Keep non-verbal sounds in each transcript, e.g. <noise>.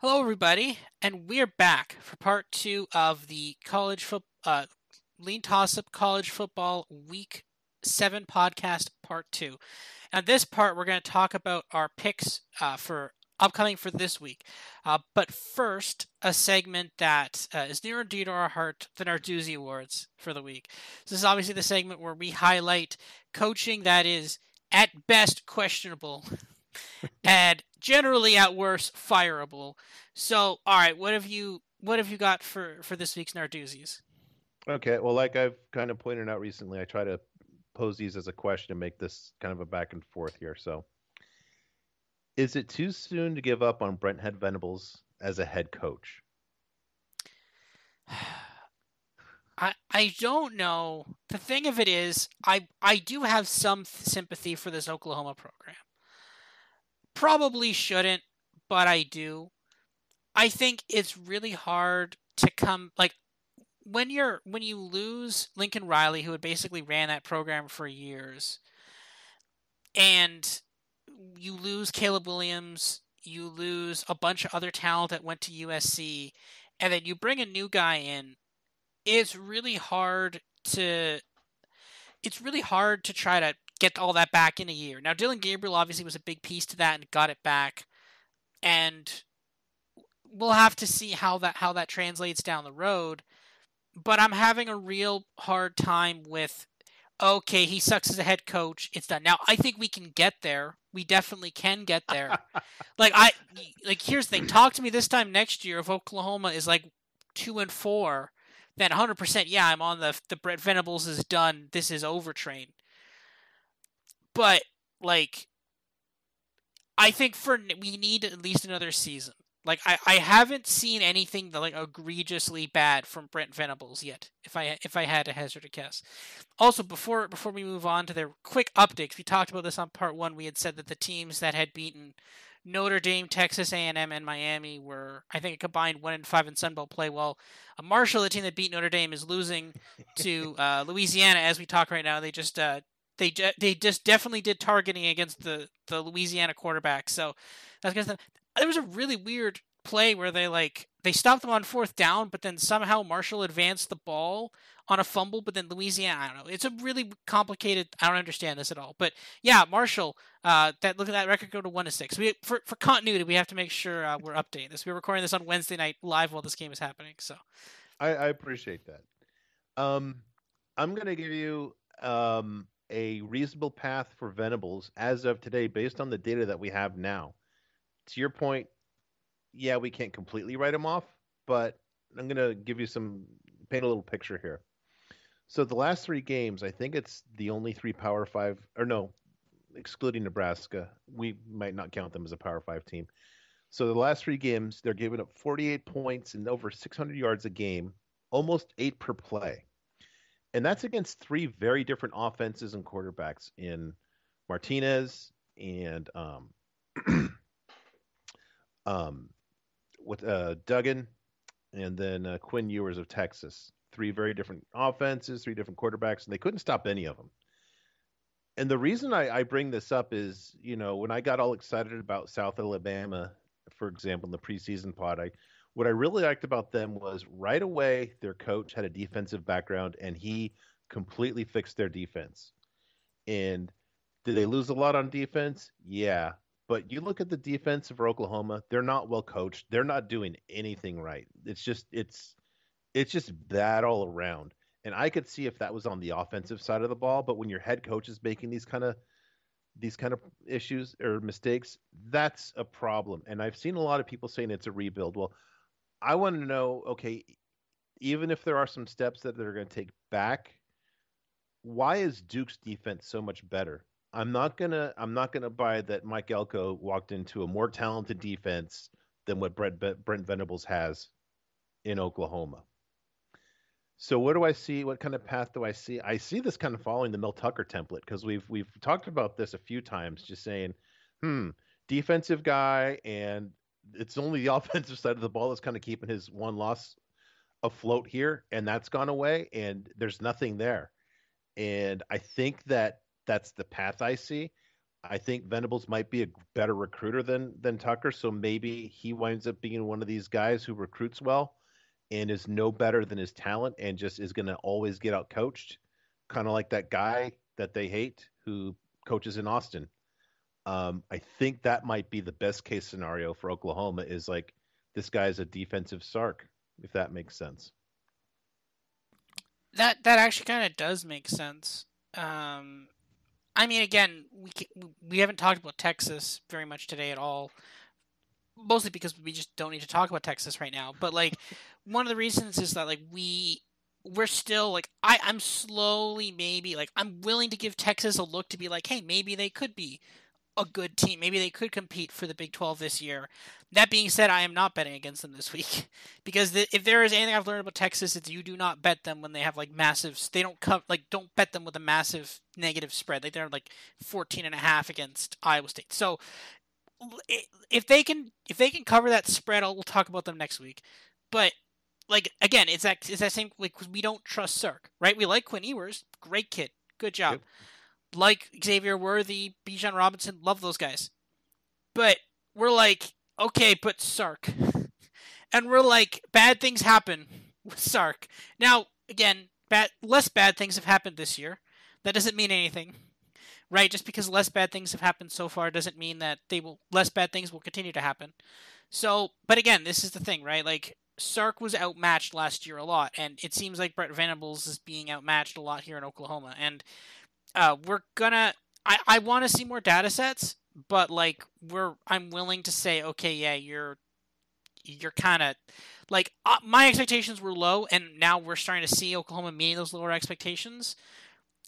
Hello, everybody, and we're back for part two of the college uh, lean toss up college football week seven podcast part two. Now, this part we're going to talk about our picks uh, for upcoming for this week. Uh, but first, a segment that uh, is near and dear to our heart, the Narduzzi Awards for the week. So this is obviously the segment where we highlight coaching that is at best questionable and generally at worst fireable. So, all right, what have you what have you got for for this week's Narduzzi's? Okay, well, like I've kind of pointed out recently, I try to pose these as a question and make this kind of a back and forth here. So, is it too soon to give up on Brent Head Venables as a head coach? <sighs> I I don't know. The thing of it is, I I do have some sympathy for this Oklahoma program. Probably shouldn't, but I do. I think it's really hard to come like when you're when you lose Lincoln Riley, who had basically ran that program for years, and you lose Caleb Williams, you lose a bunch of other talent that went to USC, and then you bring a new guy in. It's really hard to. It's really hard to try to get all that back in a year. Now, Dillon Gabriel obviously was a big piece to that and got it back, and we'll have to see how that how that translates down the road. But I'm having a real hard time with okay, he sucks as a head coach. It's done. Now I think we can get there. We definitely can get there. <laughs> like I like here's the thing. Talk to me this time next year if Oklahoma is like two and four, then 100 percent yeah I'm on the the Brent Venables is done. This is overtrain. But like I think for we need at least another season. Like I, I haven't seen anything that, like egregiously bad from Brent Venables yet. If I if I had to hazard a guess. Also, before before we move on to their quick updates, we talked about this on part one. We had said that the teams that had beaten Notre Dame, Texas A&M, and Miami were, I think, a combined one and five in Sun Belt play. Well, a Marshall, the team that beat Notre Dame, is losing to uh, Louisiana as we talk right now. They just uh, they they just definitely did targeting against the the Louisiana quarterback. So that's because there was a really weird play where they like they stopped them on fourth down, but then somehow Marshall advanced the ball on a fumble, but then Louisiana, I don't know. It's a really complicated. I don't understand this at all. But yeah, Marshall, uh, that look at that record go to one to six. We for for continuity, we have to make sure uh, we're updating this. We're recording this on Wednesday night live while this game is happening. So I, I appreciate that. Um, I'm gonna give you um a reasonable path for Venables as of today, based on the data that we have now to your point, yeah, we can't completely write him off, but I'm going to give you some paint a little picture here. So the last three games, I think it's the only three Power Five, or no, excluding Nebraska. We might not count them as a Power Five team. So the last three games, they're giving up 48 points and over 600 yards a game, almost eight per play, and that's against three very different offenses and quarterbacks in Martinez and um, <clears throat> um, with uh, Duggan, and then uh, Quinn Ewers of Texas. Three very different offenses, three different quarterbacks, and they couldn't stop any of them. And the reason I, I bring this up is, you know, when I got all excited about South Alabama, for example, in the preseason pod, I what I really liked about them was right away their coach had a defensive background and he completely fixed their defense. And did they lose a lot on defense? Yeah, but you look at the defense for Oklahoma; they're not well coached. They're not doing anything right. It's just it's it's just bad all around. And I could see if that was on the offensive side of the ball, but when your head coach is making these kind of these kind of issues or mistakes, that's a problem. And I've seen a lot of people saying it's a rebuild. Well, I want to know, okay, even if there are some steps that they're going to take back, why is Duke's defense so much better? I'm not gonna I'm not gonna buy that Mike Elko walked into a more talented defense than what Brent Brent Venables has in Oklahoma. So what do I see? What kind of path do I see? I see this kind of following the Mel Tucker template because we've we've talked about this a few times, just saying, hmm, defensive guy, and it's only the <laughs> offensive side of the ball that's kind of keeping his one loss afloat here, and that's gone away, and there's nothing there. And I think that that's the path I see. I think Venables might be a better recruiter than than Tucker, so maybe he winds up being one of these guys who recruits well and is no better than his talent and just is going to always get out coached, kind of like that guy that they hate who coaches in Austin. Um, I think that might be the best case scenario for Oklahoma is like this guy's a defensive Sark, if that makes sense. That that actually kind of does make sense. Um, I mean, again, we we haven't talked about Texas very much today at all, mostly because we just don't need to talk about Texas right now. But like, <laughs> one of the reasons is that like we we're still like I I'm slowly maybe like I'm willing to give Texas a look to be like, hey, maybe they could be a good team. Maybe they could compete for the Big 12 this year. That being said, I am not betting against them this week <laughs> because the, if there is anything I've learned about Texas, it's you do not bet them when they have like massive. They don't come like don't bet them with a massive negative spread. Like they're like 14 and a half against Iowa State. So if they can if they can cover that spread, I'll, we'll talk about them next week. But like again, it's that it's that same like we don't trust Sark, right? We like Quinn Ewers, great kid, good job. Yep like Xavier Worthy, Bijan Robinson, love those guys. But we're like, okay, but Sark. <laughs> and we're like, bad things happen with Sark. Now, again, bad less bad things have happened this year. That doesn't mean anything. Right? Just because less bad things have happened so far doesn't mean that they will less bad things will continue to happen. So, but again, this is the thing, right? Like Sark was outmatched last year a lot, and it seems like Brent Venables is being outmatched a lot here in Oklahoma. And uh, we're gonna. I I want to see more data sets, but like we're I'm willing to say, okay, yeah, you're you're kind of like uh, my expectations were low, and now we're starting to see Oklahoma meeting those lower expectations.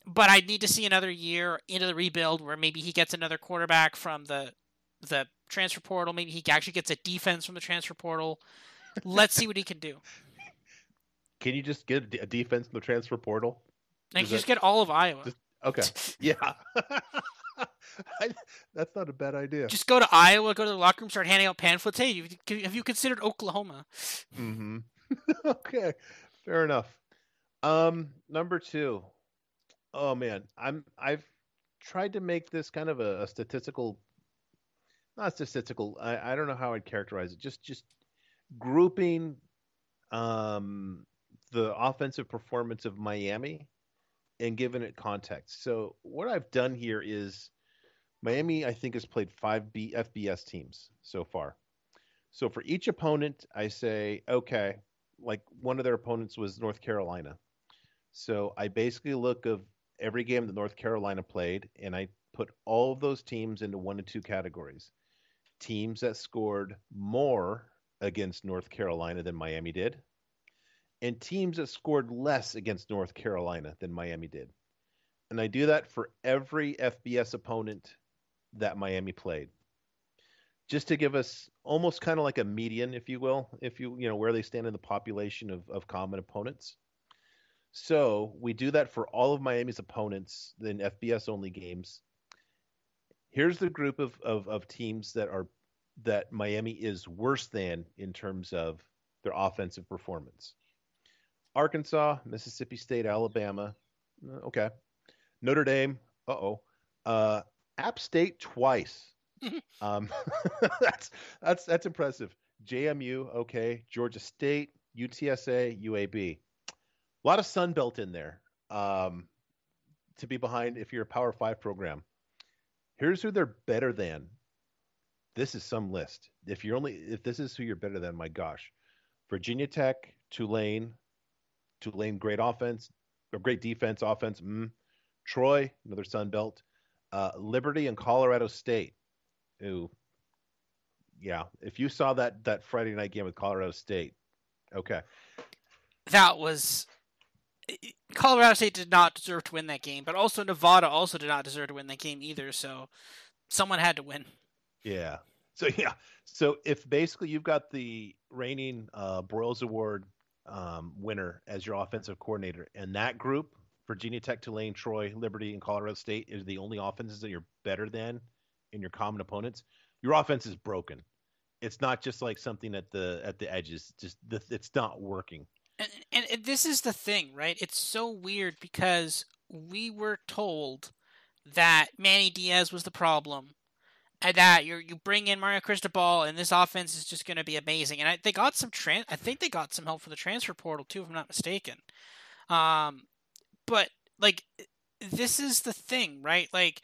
But I need to see another year into the rebuild where maybe he gets another quarterback from the the transfer portal. Maybe he actually gets a defense from the transfer portal. Let's see what he can do. <laughs> Can you just get a defense from the transfer portal? Like, just get all of Iowa. Just, Okay. <laughs> Yeah. <laughs> I, that's not a bad idea. Just go to Iowa, go to the locker room, start handing out pamphlets. Hey, have you considered Oklahoma? Mm-hmm. <laughs> okay, fair enough. Um, number two. Oh man, I'm I've tried to make this kind of a, a statistical, not statistical. I, I don't know how I'd characterize it. Just just grouping, um, the offensive performance of Miami and given it context. So what I've done here is Miami, I think, has played five B- FBS teams so far. So for each opponent, I say, okay, like one of their opponents was North Carolina. So I basically look of every game that North Carolina played, and I put all of those teams into one and two categories. Teams that scored more against North Carolina than Miami did, and teams that scored less against North Carolina than Miami did. And I do that for every FBS opponent that Miami played. Just to give us almost kind of like a median, if you will, if you you know where they stand in the population of, of common opponents. So we do that for all of Miami's opponents in FBS only games. Here's the group of, of, of teams that are that Miami is worse than in terms of their offensive performance. Arkansas, Mississippi State, Alabama. Uh, okay. Notre Dame. Uh-oh. Uh App State twice. <laughs> um, <laughs> that's that's that's impressive. JMU, okay. Georgia State, UTSA, UAB. A lot of Sun Belt in there. Um, to be behind if you're a Power Five program. Here's who they're better than. This is some list. If you're only if this is who you're better than, my gosh. Virginia Tech, Tulane, Tulane, great offense, or great defense, offense. Mm. Troy, another Sun Belt. Uh, Liberty and Colorado State. Ooh, yeah. If you saw that that Friday night game with Colorado State, okay. That was Colorado State did not deserve to win that game, but also Nevada also did not deserve to win that game either. So someone had to win. Yeah. So yeah. So if basically you've got the reigning uh, Broyles Award um, winner as your offensive coordinator. And that group, Virginia Tech, Tulane, Troy, Liberty, and Colorado State, is the only offenses that you're better than in your common opponents. Your offense is broken. It's not just like something at the at the edges. Just the, it's not working. And, and, and this is the thing, right? It's so weird because we were told that Manny Diaz was the problem, and that you you bring in Mario Cristobal, and this offense is just going to be amazing. And I, they got some tran- I think they got some help from the transfer portal too, if I'm not mistaken. Um, but like this is the thing, right? Like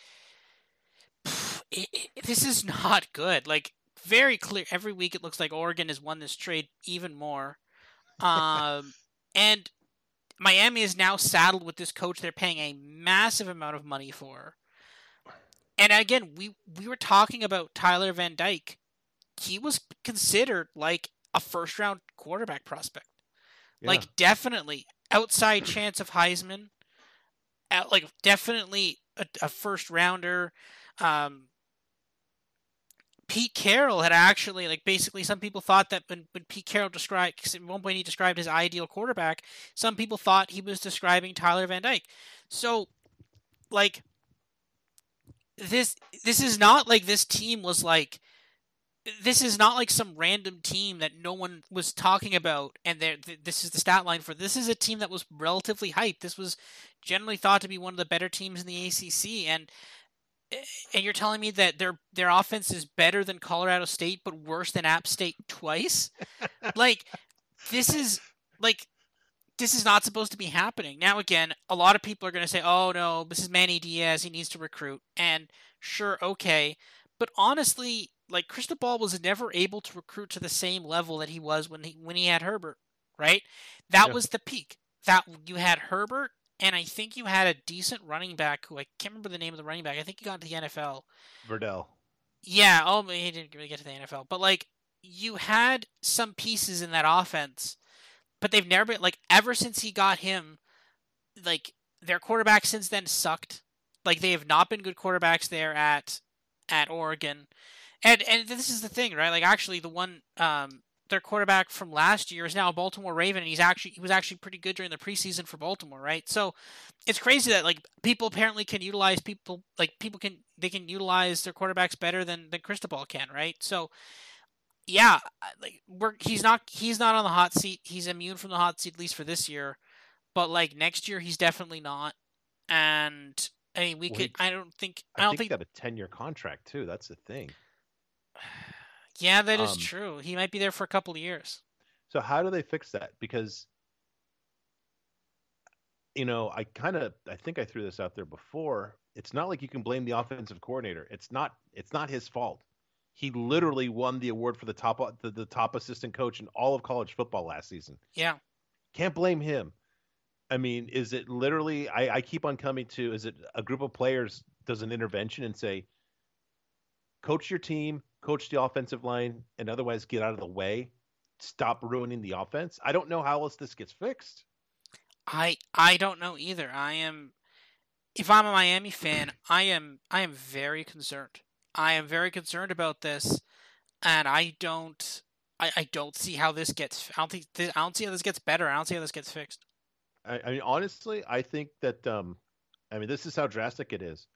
<sighs> it, it, this is not good. Like very clear every week it looks like Oregon has won this trade even more. Um, <laughs> and Miami is now saddled with this coach they're paying a massive amount of money for. And again, we we were talking about Tyler Van Dyke. He was considered like a first round quarterback prospect. Yeah. Like definitely outside chance of Heisman. Out, like definitely a, a first rounder. Um, Pete Carroll had actually like basically some people thought that when, when Pete Carroll described at one point he described his ideal quarterback, some people thought he was describing Tyler Van Dyke. So like this this is not like this team was like this is not like some random team that no one was talking about and this is the stat line for this is a team that was relatively hyped this was generally thought to be one of the better teams in the ACC and and you're telling me that their their offense is better than Colorado State but worse than App State twice? <laughs> like this is like this is not supposed to be happening. Now again, a lot of people are going to say, "Oh no, this is Manny Diaz, he needs to recruit." And sure, okay, but honestly, like Cristobal was never able to recruit to the same level that he was when he when he had Herbert, right? That yeah. was the peak. That you had Herbert and I think you had a decent running back who I can't remember the name of the running back. I think he got to the NFL. Verdell. Yeah, oh, he didn't really get to the NFL, but like you had some pieces in that offense, but they've never been like ever since he got him, like their quarterback since then sucked. Like they have not been good quarterbacks there at at Oregon. And and this is the thing, right? Like actually the one um their quarterback from last year is now a Baltimore Raven, and he's actually he was actually pretty good during the preseason for Baltimore, right? So it's crazy that like people apparently can utilize people like people can they can utilize their quarterbacks better than than Cristobal can, right? So yeah, like we're he's not he's not on the hot seat. He's immune from the hot seat at least for this year, but like next year he's definitely not. And I mean, we well, could. He, I don't think. I, I don't think, think got a ten year contract too. That's the thing. <sighs> Yeah, that is um, true. He might be there for a couple of years. So how do they fix that? Because you know, I kind of I think I threw this out there before. It's not like you can blame the offensive coordinator. It's not it's not his fault. He literally won the award for the top the, the top assistant coach in all of college football last season. Yeah. Can't blame him. I mean, is it literally I, I keep on coming to is it a group of players does an intervention and say, coach your team, coach the offensive line, and otherwise get out of the way. Stop ruining the offense. I don't know how else this gets fixed. I I don't know either. I am if I'm a Miami fan, I am I am very concerned. I am very concerned about this, and I don't I, I don't see how this gets. I don't think this, I don't see how this gets better. I don't see how this gets fixed. I, I mean, honestly, I think that um, I mean, this is how drastic it is.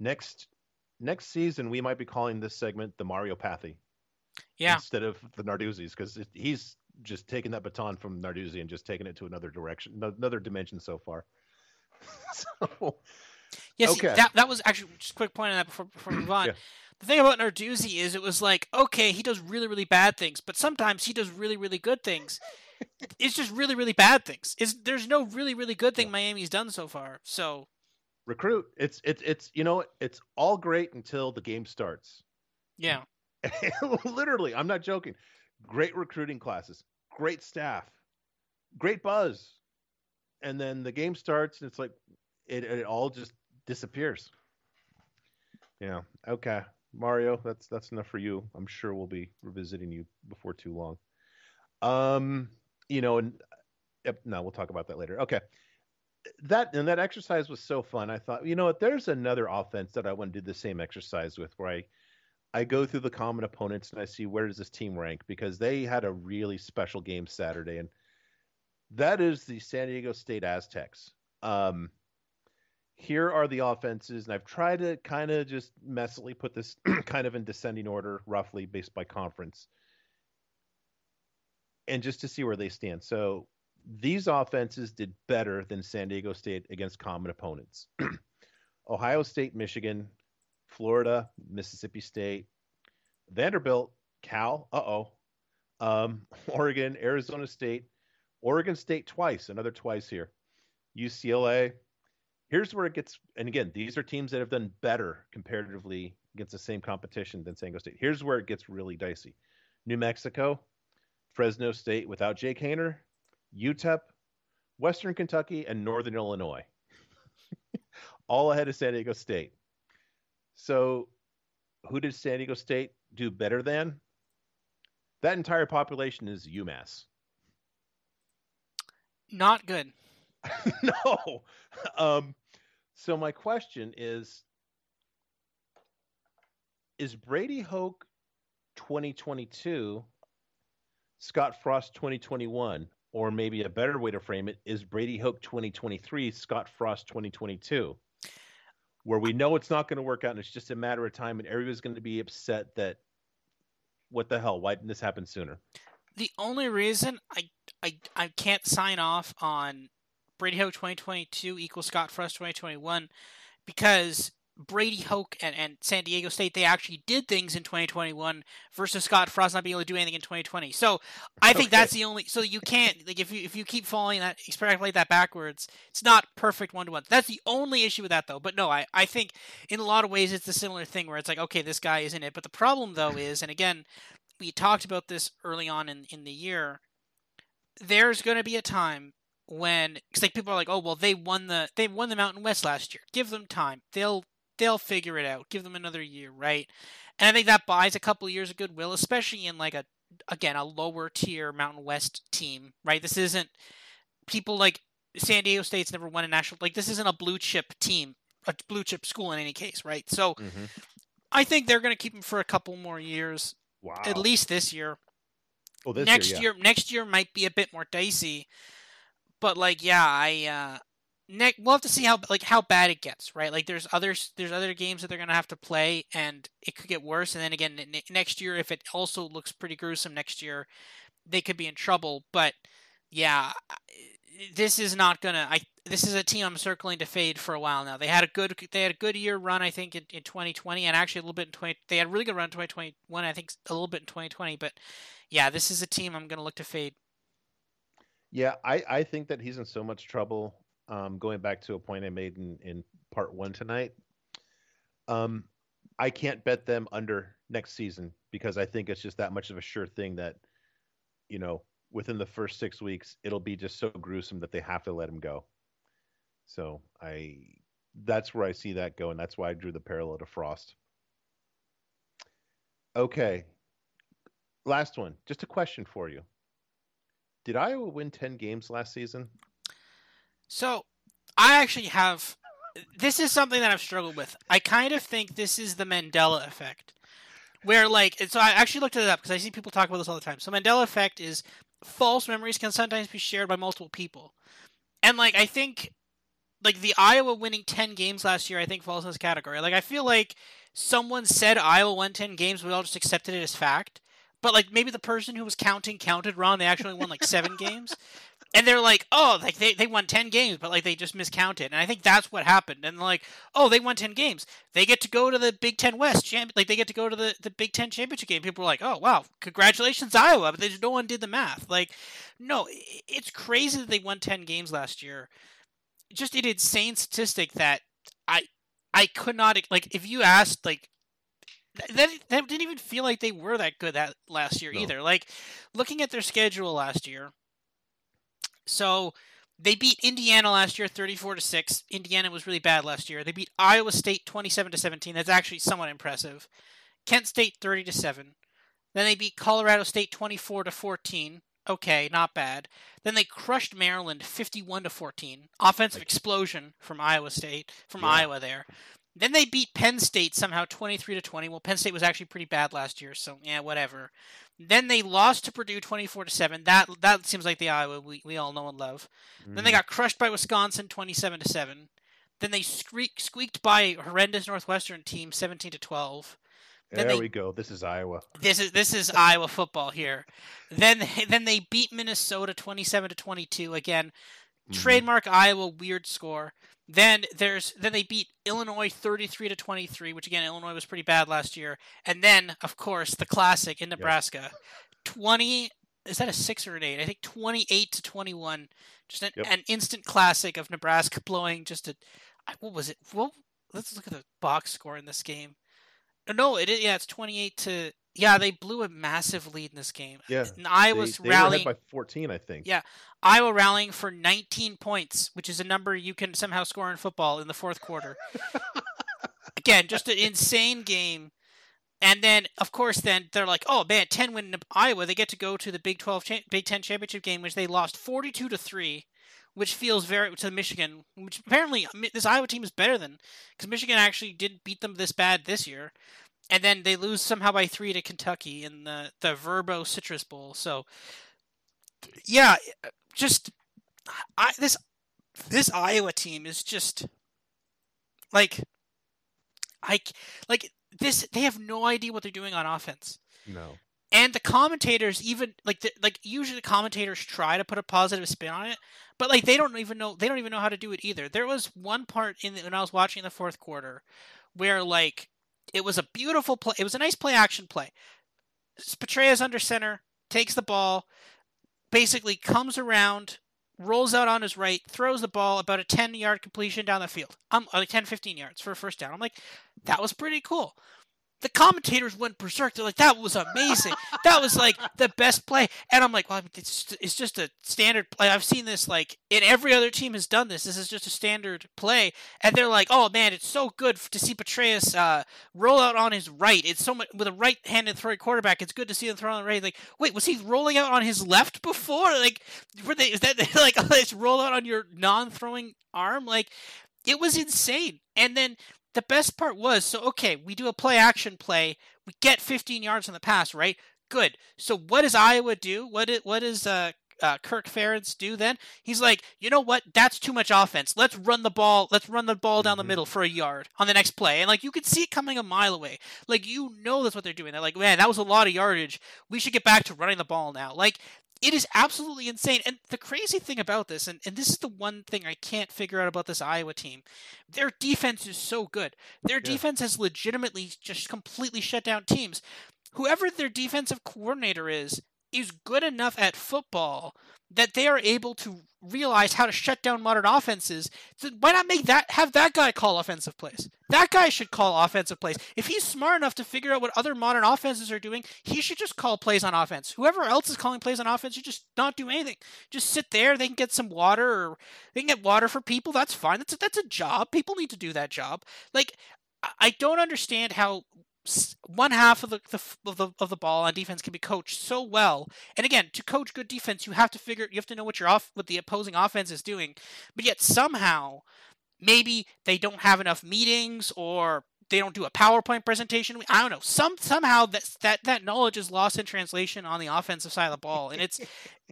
Next next season we might be calling this segment the Mario Pathy. Yeah. Instead of the Narduzzi's, because he's just taking that baton from Narduzzi and just taking it to another direction, another dimension so far. <laughs> so, yes, okay. that that was actually just a quick point on that before before we move on. yeah. The thing about Narduzzi is it was like, okay, he does really, really bad things, but sometimes he does really, really good things. <laughs> it's just really, really bad things. Is there's no really, really good thing yeah. Miami's done so far. So recruit. It's it's it's you know it's all great until the game starts. Yeah. <laughs> Literally, I'm not joking. Great recruiting classes, great staff, great buzz, and then the game starts and it's like it it all just disappears. Yeah. Okay. Mario, that's that's enough for you. I'm sure we'll be revisiting you before too long. Um, you know, and yep, no, we'll talk about that later. Okay that and that exercise was so fun. I thought, you know what, there's another offense that I want to do the same exercise with, where I I go through the common opponents and I see where does this team rank because they had a really special game Saturday, and that is the San Diego State Aztecs. Um, here are the offenses, and I've tried to kind of just messily put this <clears throat> kind of in descending order, roughly based by conference, and just to see where they stand. So these offenses did better than San Diego State against common opponents. <clears throat> Ohio State, Michigan, Florida, Mississippi State, Vanderbilt, Cal, uh oh, um, <laughs> Oregon, Arizona State, Oregon State twice, another twice here, UCLA. Here's where it gets, and again, these are teams that have done better comparatively against the same competition than San Diego State. Here's where it gets really dicey New Mexico, Fresno State without Jake Haener, UTEP, Western Kentucky, and Northern Illinois. <laughs> All ahead of San Diego State. So, who did San Diego State do better than? That entire population is UMass. Not good. <laughs> no. Um, so my question is: Is Brady Hoke 2022 Scott Frost 2021, or maybe a better way to frame it is Brady Hoke 2023 Scott Frost 2022? where we know it's not going to work out and it's just a matter of time and everybody's going to be upset that what the hell why didn't this happen sooner the only reason i i, I can't sign off on brady hoke 2022 equals scott frost 2021 because Brady Hoke and, and San Diego State, they actually did things in 2021 versus Scott Frost not being able to do anything in 2020. So I think okay. that's the only. So you can't like if you if you keep following that extrapolate that backwards, it's not perfect one to one. That's the only issue with that though. But no, I I think in a lot of ways it's a similar thing where it's like okay, this guy isn't it. But the problem though is, and again, we talked about this early on in in the year. There's going to be a time when cause like people are like, oh well, they won the they won the Mountain West last year. Give them time. They'll they'll figure it out. Give them another year, right? And I think that buys a couple of years of goodwill, especially in like a again a lower tier Mountain West team, right? This isn't people like San Diego State's never won a national like this isn't a blue chip team, a blue chip school in any case, right? So mm-hmm. I think they're going to keep him for a couple more years, wow. at least this year. Oh, this next year, yeah. year, next year might be a bit more dicey, but like yeah, I uh, next we'll have to see how like how bad it gets right? Like there's others there's other games that they're to have to play and it could get worse and then again n- next year if it also looks pretty gruesome next year they could be in trouble but yeah this is not gonna i this is a team i'm circling to fade for a while now. They had a good they had a good year run i think in, in 2020 and actually a little bit in 20 they had a really good run in 2021 i think a little bit in 2020 but yeah this is a team i'm gonna look to fade yeah i i think that he's in so much trouble um, going back to a point I made in, in part one tonight, um, I can't bet them under next season because I think it's just that much of a sure thing that, you know, within the first six weeks, it'll be just so gruesome that they have to let him go. So I, that's where I see that going. And that's why I drew the parallel to Frost. Okay. Last one. Just a question for you. Did Iowa win 10 games last season? So, I actually have. This is something that I've struggled with. I kind of think this is the Mandela effect, where like, so I actually looked it up because I see people talk about this all the time. So Mandela effect is false memories can sometimes be shared by multiple people, and like I think, like the Iowa winning ten games last year, I think falls in this category. Like I feel like someone said Iowa won ten games, we all just accepted it as fact. But like maybe the person who was counting counted wrong. They actually won like seven games and they're like, oh, like they, they won ten games, but like they just miscounted, and I think that's what happened. And like, oh, they won ten games, they get to go to the Big Ten West champ, like they get to go to the, the Big Ten championship game. People were like, oh wow, congratulations Iowa, but they just no one did the math. Like, no, it's crazy that they won ten games last year. Just an insane statistic that I I could not like if you asked like that, that didn't even feel like they were that good that last year no. either. Like looking at their schedule last year so they beat Indiana last year 34 to 6. Indiana was really bad last year. They beat Iowa State 27 to 17. That's actually somewhat impressive. Kent State 30 to 7. Then they beat Colorado State 24 to 14. Okay, not bad. Then they crushed Maryland 51 to 14. Offensive explosion from Iowa State, from yeah. Iowa there. Then they beat Penn State somehow 23 to 20. Well, Penn State was actually pretty bad last year, so yeah, whatever. Then they lost to Purdue 24 to 7. That that seems like the Iowa we, we all know and love. Mm-hmm. Then they mm-hmm. got crushed by Wisconsin 27 to 7. Then they squeak, squeaked by a horrendous Northwestern team 17 to 12. Then there they, we go. This is Iowa. This is this is Iowa football here. Then <laughs> then they beat Minnesota 27 to 22 again. Mm-hmm. Trademark Iowa weird score. Then there's then they beat Illinois 33 to 23, which again Illinois was pretty bad last year. And then of course the classic in Nebraska, 20 is that a 6 or an 8? I think 28 to 21. Just an, Yep. an instant classic of Nebraska blowing just a what was it? Well, let's look at the box score in this game. No, it yeah, it's 28 to yeah, they blew a massive lead in this game. Yeah, And Iowa's they, they were ahead rallying by 14, I think. Yeah. Iowa rallying for 19 points, which is a number you can somehow score in football in the fourth quarter. <laughs> Again, just an insane game. And then, of course, then they're like, "Oh man, 10 win Iowa. They get to go to the Big 12, cha- Big 10 championship game, which they lost 42 to three, which feels very to Michigan. Which apparently this Iowa team is better than because Michigan actually didn't beat them this bad this year. And then they lose somehow by three to Kentucky in the the VRBO Citrus Bowl. So, yeah, just I this this Iowa team is just like I like this. They have no idea what they're doing on offense, No. and the commentators even like the, like usually the commentators try to put a positive spin on it, but like they don't even know they don't even know how to do it either. There was one part in the, when I was watching the fourth quarter where like it was a beautiful play. It was a nice play action play. Petras under center takes the ball, basically comes around, rolls out on his right, throws the ball about a 10 yard completion down the field. I'm like 10, 15 yards for a first down. I'm like, that was pretty cool. The commentators went berserk. They're like, that was amazing. that was like the best play. And I'm like, well, it's just, it's just a standard play. I've seen this like in every other team has done this. This is just a standard play. And they're like, oh man, it's so good to see Petras uh, roll out on his right. It's so much with a right-handed throwing quarterback. It's good to see him throw on the right. Like, wait, was he rolling out on his left before? <laughs> Like, were they? Is that <laughs> like oh, it's roll out on your non-throwing arm? Like, it was insane. And then the best part was so okay. We do a play-action play. We get 15 yards on the pass, right? Good. So what does Iowa do? What it, what does uh, uh, Kirk Ferentz do then? He's like, you know what? That's too much offense. Let's run the ball. Let's run the ball down the Mhm. middle for a yard on the next play. And like you could see it coming a mile away. Like you know that's what they're doing. They're like, man, that was a lot of yardage. We should get back to running the ball now. Like it is absolutely insane. And the crazy thing about this, and, and this is the one thing I can't figure out about this Iowa team, their defense is so good. Their Yeah. defense has legitimately just completely shut down teams. Whoever their defensive coordinator is, is good enough at football that they are able to realize how to shut down modern offenses. So why not make that have that guy call offensive plays? That guy should call offensive plays. If he's smart enough to figure out what other modern offenses are doing, he should just call plays on offense. Whoever else is calling plays on offense should just not do anything. Just sit there. They can get some water, or they can get water for people. That's fine. That's a, that's a job. People need to do that job. Like I- don't understand how one half of the, the of the of the ball on defense can be coached so well. And again, to coach good defense, you have to figure you have to know what your off what the opposing offense is doing. But yet somehow maybe they don't have enough meetings or they don't do a PowerPoint presentation. I don't know. Some somehow that that that knowledge is lost in translation on the offensive side of the ball, and it's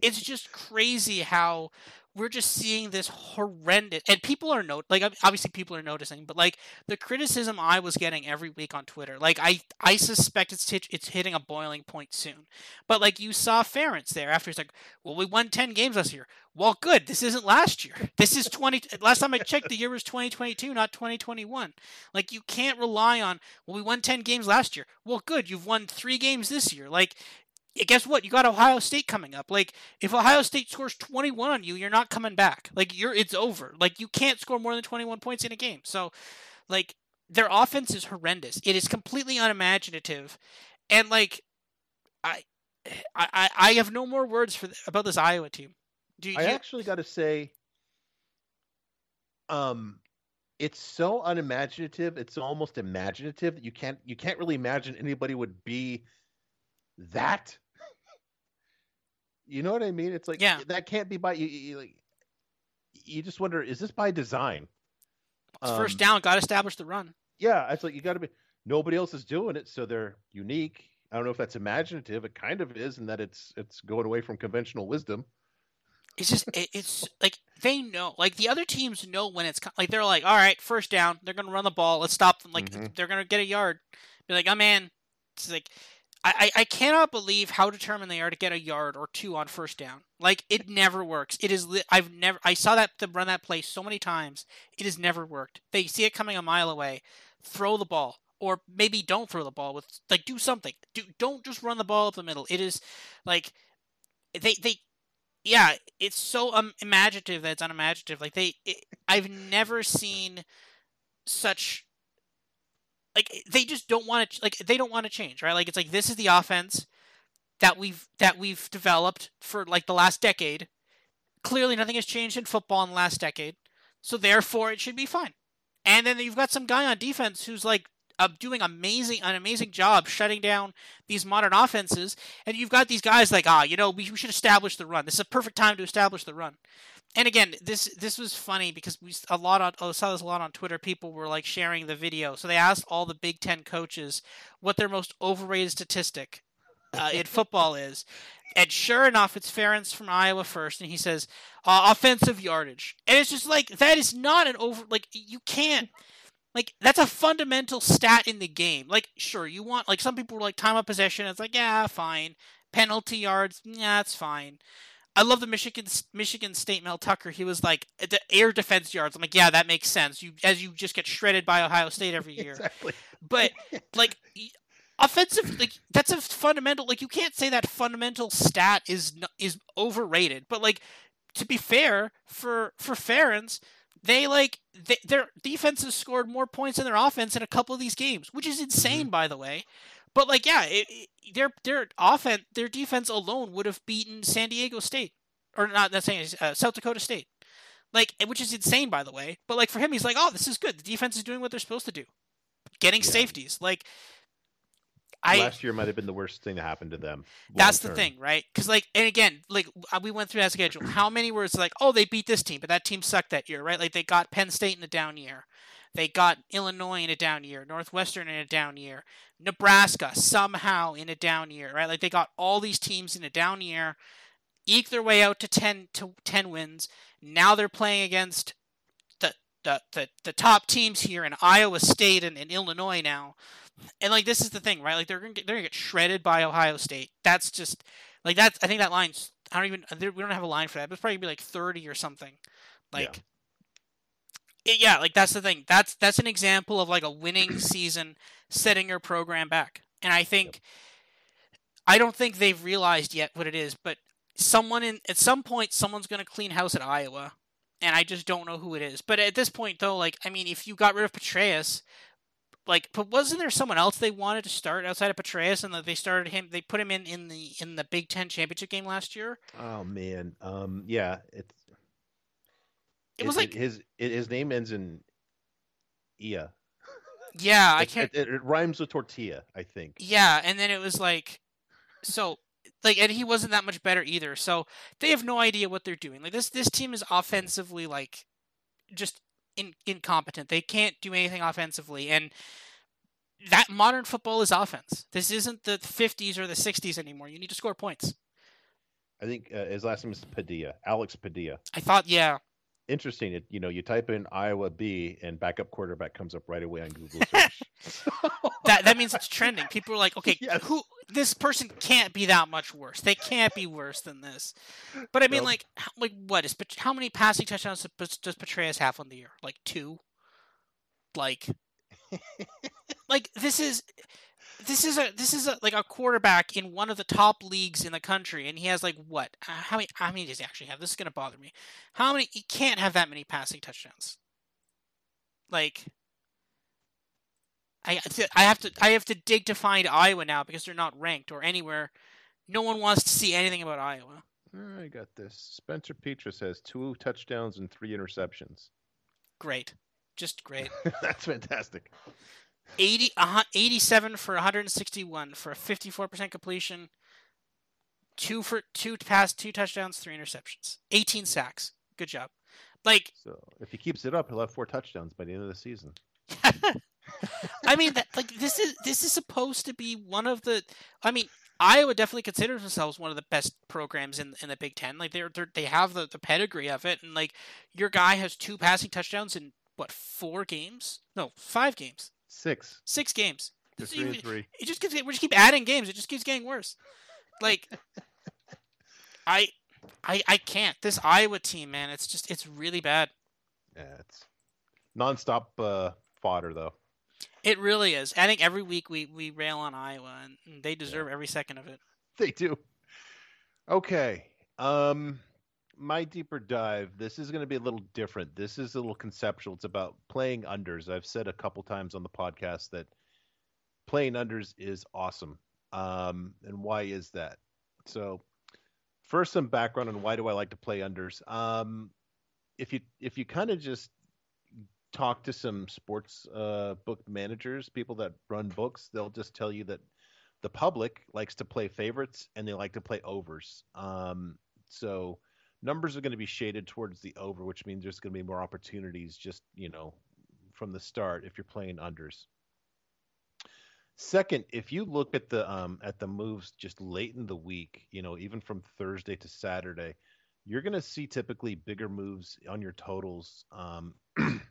it's just crazy how we're just seeing this horrendous and people are not like obviously people are noticing but like the criticism i was getting every week on twitter like i i suspect it's it's hitting a boiling point soon. But like you saw Ferentz there after he's like well we won 10 games last year. Well good this isn't last year. <laughs> This is 20 last time i checked the year was 2022 not 2021 like you can't rely on well we won 10 games last year. Well good you've won 3 games this year. Like guess what? You got Ohio State coming up. Like if Ohio State scores 21 on you, you're not coming back. Like you're it's over. Like you can't score more than 21 points in a game. So like their offense is horrendous. It is completely unimaginative. And like I I I have no more words for about this Iowa team. Do you, I actually got to say, um, it's so unimaginative. It's almost imaginative that you can't you can't really imagine anybody would be that. You know what I mean? It's like Yeah. that can't be by you. you like, you just wonder, is this by design? it's first um, down, got to establish the run. Yeah, it's like you got to be. Nobody else is doing it, so they're unique. I don't know if that's imaginative. It kind of is, in that it's it's going away from conventional wisdom. It's just it, it's like they know like the other teams know when it's like they're like all right first down they're gonna run the ball let's stop them like Mhm. they're gonna get a yard be like oh man it's like I, I cannot believe how determined they are to get a yard or two on first down. Like it never works. It is. I've never. I saw that to run that play so many times. It has never worked. They see it coming a mile away. Throw the ball, or maybe don't throw the ball. With like do something. Do don't just run the ball up the middle. It is like they they. Yeah, it's so um, imaginative that it's unimaginative. Like they, it, I've never seen such like they just don't want to like they don't want to change, right? Like it's like this is the offense that we've that we've developed for like the last decade. Clearly, nothing has changed in football in the last decade, so therefore it should be fine. And then you've got some guy on defense who's like uh, doing amazing an amazing job shutting down these modern offenses, and you've got these guys like ah, you know, we, we should establish the run. This is a perfect time to establish the run and again, this this was funny because we a lot on I saw this a lot on Twitter. People were like sharing the video, so they asked all the Big Ten coaches what their most overrated statistic uh, in football is, and sure enough, it's Ferentz from Iowa first, and he says uh, offensive yardage, and it's just like that is not an over like you can't. Like that's a fundamental stat in the game. Like, sure, you want like some people were like time of possession. It's like, yeah, fine. Penalty yards, yeah, it's fine. I love the Michigan Michigan State Mel Tucker. He was like the air defense yards. I'm like, yeah, that makes sense. You as you just get shredded by Ohio State every <laughs> year. Exactly. But like offensive, like that's a fundamental. Like you can't say that fundamental stat is is overrated. But like to be fair for for Ferentz, they like they, their defense has scored more points than their offense in a couple of these games, which is insane, mm-hmm. by the way. But like, yeah, it, it, their their offense, their defense alone would have beaten San Diego State, or not. That's saying uh, South Dakota State, like, which is insane, by the way. But like for him, he's like, oh, this is good. The defense is doing what they're supposed to do, getting yeah. safeties. Like, I, last year might have been the worst thing that happened to them. That's the thing, right? Because like, and again, like uh, we went through that schedule. How many words like, oh, they beat this team, but that team sucked that year, right? Like they got Penn State in a down year. They got Illinois in a down year, Northwestern in a down year, Nebraska somehow in a down year, right? Like they got all these teams in a down year, eke their way out to 10 to 10 wins. Now they're playing against the the, the, the top teams here in Iowa State and, and Illinois now. And like this is the thing, right? Like they're gonna get, they're gonna get shredded by Ohio State. That's just like that's. I think that line's. I don't even. We don't have a line for that. But it's probably gonna be like thirty or something. Like yeah, like that's the thing. That's that's an example of like a winning season setting your program back. And I think I don't think they've realized yet what it is, but someone in at some point someone's going to clean house at Iowa, and I just don't know who it is. But at this point though, like I mean, if you got rid of Petras, like but wasn't there someone else they wanted to start outside of Petras and they started him they put him in in the in the Big 10 championship game last year? Oh man. Um yeah, it's it was like his his name ends in Ia. Yeah, I can't. It, it, rhymes with tortilla, I think. Yeah, and then it was like, so like, and he wasn't that much better either. So they have no idea what they're doing. Like this this team is offensively like just in, incompetent. They can't do anything offensively, and that modern football is offense. This isn't the 50s or the 60s anymore. You need to score points. I think uh, his last name is Padilla, Alex Padilla. I thought, yeah, interesting. It, you know, you type in Iowa B and backup quarterback comes up right away on Google <laughs> search. that that means it's trending. People are like, <laughs> okay, yes. who this person can't be that much worse. They can't be worse than this. But I mean, nope. like, like what is how many passing touchdowns does Petras have on the year? Like two. Like, <laughs> like this is this is a this is a like a quarterback in one of the top leagues in the country, and he has like what? Uh, how many? How many does he actually have? This is gonna bother me. How many? He can't have that many passing touchdowns. Like, I I have to I have to dig to find Iowa now because they're not ranked or anywhere. No one wants to see anything about Iowa. I got this. Spencer Petras has two touchdowns and three interceptions. Great, just great. <laughs> That's fantastic. 80, uh, 87 for 161 for a 54% completion, two for two pass, two touchdowns, three interceptions, 18 sacks. Good job. Like so, if he keeps it up, he'll have four touchdowns by the end of the season. <laughs> I mean, that, like this is this is supposed to be one of the. I mean, Iowa definitely considers themselves one of the best programs in in the Big Ten. Like they're, they're they have the, the pedigree of it, and like your guy has two passing touchdowns in what four games? No, five games. Six. Six games. They're three and three. It just keeps we just keep adding games. It just keeps getting worse. Like <laughs> I I I can't. This Iowa team, man, it's just it's really bad. Yeah, it's nonstop uh, fodder though. It really is. I think every week we, we rail on Iowa, and they deserve yeah. every second of it. They do. Okay. Um, my deeper dive. This is going to be a little different. This is a little conceptual. It's about playing unders. I've said a couple times on the podcast that playing unders is awesome. Um, and why is that? So, first, some background on why do I like to play unders. Um, if you if you kind of just talk to some sports uh, book managers, people that run books, they'll just tell you that the public likes to play favorites and they like to play overs. Um, so numbers are going to be shaded towards the over, which means there's going to be more opportunities just, you know, from the start if you're playing unders. Second, if you look at the um, at the moves just late in the week, you know, even from Thursday to Saturday, you're going to see typically bigger moves on your totals um, <clears throat>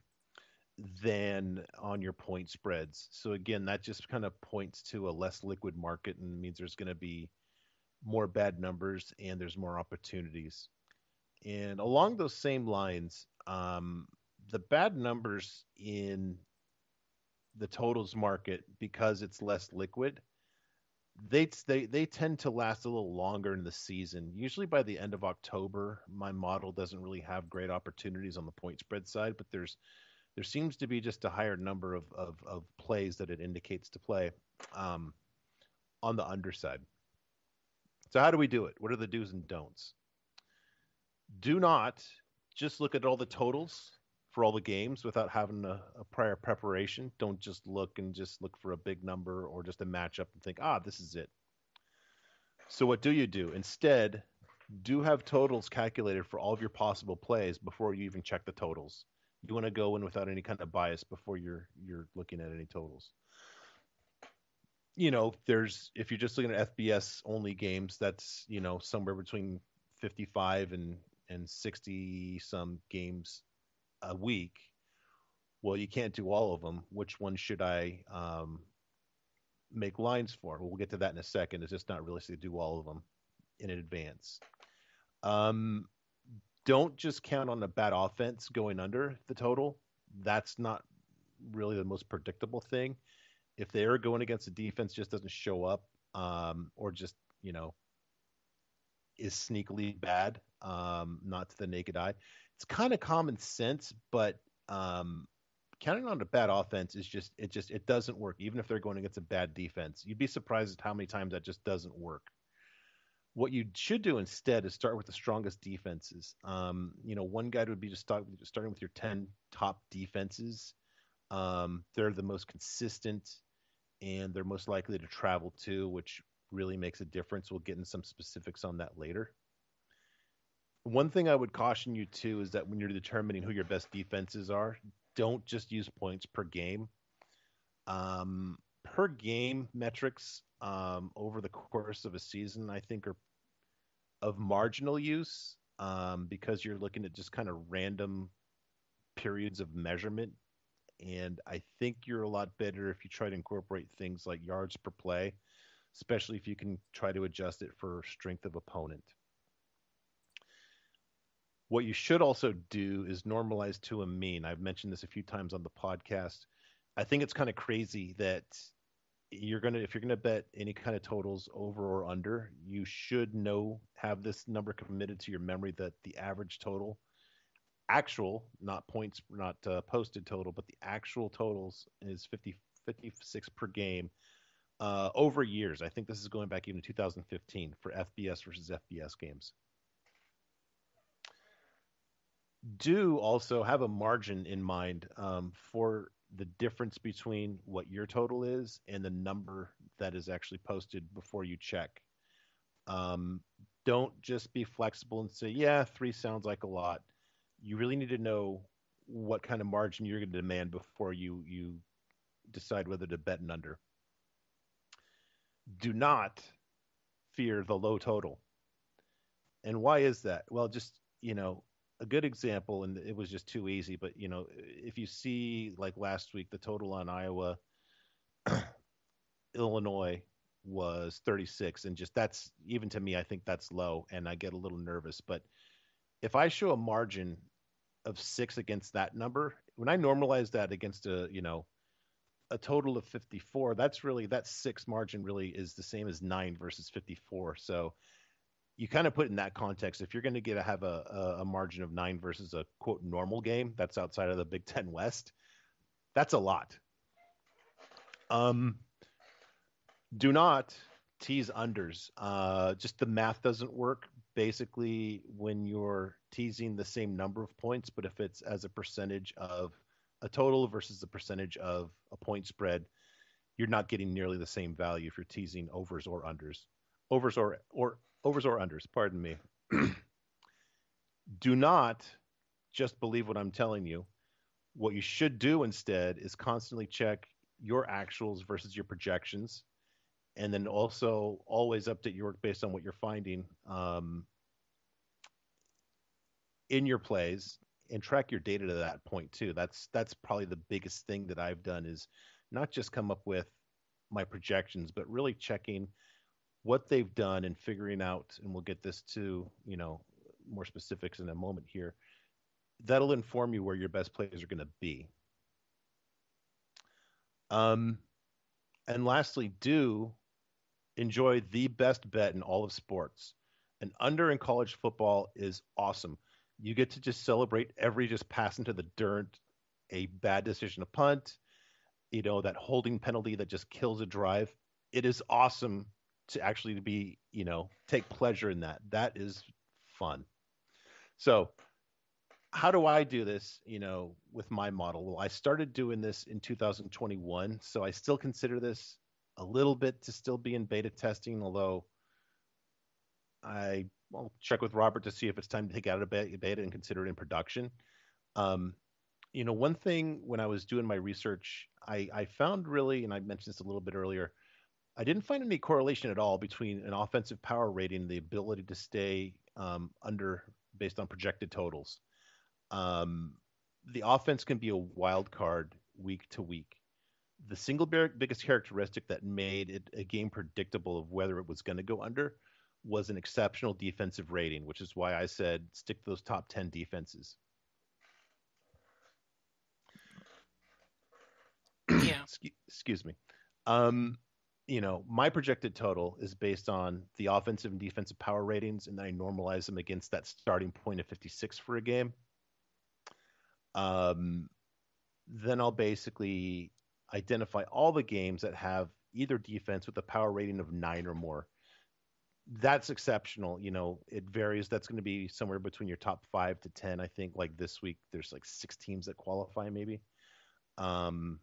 than on your point spreads. So again, that just kind of points to a less liquid market and means there's going to be more bad numbers and there's more opportunities. And along those same lines, um, the bad numbers in the totals market because it's less liquid, they they they tend to last a little longer in the season. Usually by the end of October, my model doesn't really have great opportunities on the point spread side, but there's there seems to be just a higher number of of, of plays that it indicates to play um, on the underside. So how do we do it? What are the do's and don'ts? Do not just look at all the totals for all the games without having a, a, prior preparation. Don't just look and just look for a big number or just a matchup and think, ah, this is it. So what do you do? Instead, do have totals calculated for all of your possible plays before you even check the totals. You want to go in without any kind of bias before you're you're looking at any totals. You know, there's if you're just looking at FBS only games, that's you know somewhere between 55 and and 60 some games a week. Well, you can't do all of them. Which one should I um, make lines for? Well, we'll get to that in a second. It's just not realistic to do all of them in advance. Um, don't just count on a bad offense going under the total. That's not really the most predictable thing. If they are going against a defense just doesn't show up, um, or just you know is sneakily bad, um, not to the naked eye. It's kind of common sense, but um, counting on a bad offense is just it just it doesn't work. Even if they're going against a bad defense, you'd be surprised at how many times that just doesn't work. What you should do instead is start with the strongest defenses. Um, you know, one guide would be just start starting with your ten top defenses. Um, they're the most consistent, and they're most likely to travel to, which really makes a difference. We'll get into some specifics on that later. One thing I would caution you to is that when you're determining who your best defenses are, don't just use points per game. Um, per game metrics um, over the course of a season, I think, are of marginal use um, because you're looking at just kind of random periods of measurement. And I think you're a lot better if you try to incorporate things like yards per play, especially if you can try to adjust it for strength of opponent. What you should also do is normalize to a mean. I've mentioned this a few times on the podcast. I think it's kind of crazy that you're gonna if you're gonna bet any kind of totals over or under, you should know have this number committed to your memory that the average total, actual, not points, not uh, posted total, but the actual totals is 50, 56 per game uh, over years. I think this is going back even to 2015 for FBS versus FBS games do also have a margin in mind um, for the difference between what your total is and the number that is actually posted before you check. Um, don't just be flexible and say, yeah, three sounds like a lot. You really need to know what kind of margin you're going to demand before you, you decide whether to bet an under. Do not fear the low total. And why is that? Well, just, you know, a good example, and it was just too easy. But you know, if you see like last week, the total on Iowa <clears throat> Illinois was 36 and just that's even to me I think that's low and I get a little nervous but if I show a margin of 6 against that number when I normalize that against a you know a total of 54 that's really that 6 margin really is the same as 9 versus 54 so you kind of put in that context if you're going to get a, have a, a margin of 9 versus a quote normal game that's outside of the Big 10 West that's a lot um do not tease unders. Uh, just the math doesn't work. Basically, when you're teasing the same number of points, but if it's as a percentage of a total versus the percentage of a point spread, you're not getting nearly the same value if you're teasing overs or unders. Overs or or overs or unders. Pardon me. do not just believe what I'm telling you. What you should do instead is constantly check your actuals versus your projections and then also always update your work based on what you're finding um, in your plays and track your data to that point too that's that's probably the biggest thing that i've done is not just come up with my projections but really checking what they've done and figuring out and we'll get this to you know more specifics in a moment here that'll inform you where your best players are going to be um and lastly do enjoy the best bet in all of sports. An under in college football is awesome. You get to just celebrate every just pass into the dirt, a bad decision to punt, you know, that holding penalty that just kills a drive. It is awesome to actually be, you know, take pleasure in that. That is fun. So, how do I do this, you know, with my model? Well, I started doing this in 2021, so I still consider this a little bit to still be in beta testing, although I will check with Robert to see if it's time to take out of beta and consider it in production. Um, you know, one thing when I was doing my research, I, I found really, and I mentioned this a little bit earlier, I didn't find any correlation at all between an offensive power rating and the ability to stay um, under based on projected totals. Um, the offense can be a wild card week to week the single biggest characteristic that made it a game predictable of whether it was going to go under was an exceptional defensive rating, which is why I said stick to those top 10 defenses. Yeah. <clears throat> Excuse me. Um, you know, my projected total is based on the offensive and defensive power ratings, and then I normalize them against that starting point of 56 for a game. Um, then I'll basically identify all the games that have either defense with a power rating of nine or more. That's exceptional. You know, it varies. That's going to be somewhere between your top five to 10. I think like this week, there's like six teams that qualify, maybe. Um,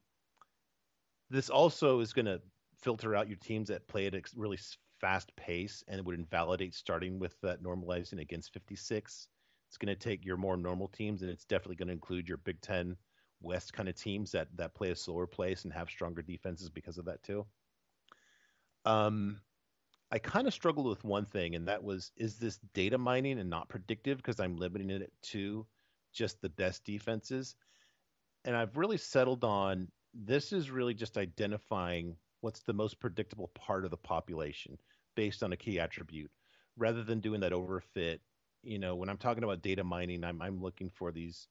this also is going to filter out your teams that play at a really fast pace and it would invalidate starting with that normalizing against 56. It's going to take your more normal teams and it's definitely going to include your Big Ten West kind of teams that that play a slower pace and have stronger defenses because of that too. Um, I kind of struggled with one thing, and that was is this data mining and not predictive because I'm limiting it to just the best defenses. And I've really settled on this is really just identifying what's the most predictable part of the population based on a key attribute rather than doing that overfit. You know, when I'm talking about data mining, I'm I'm looking for these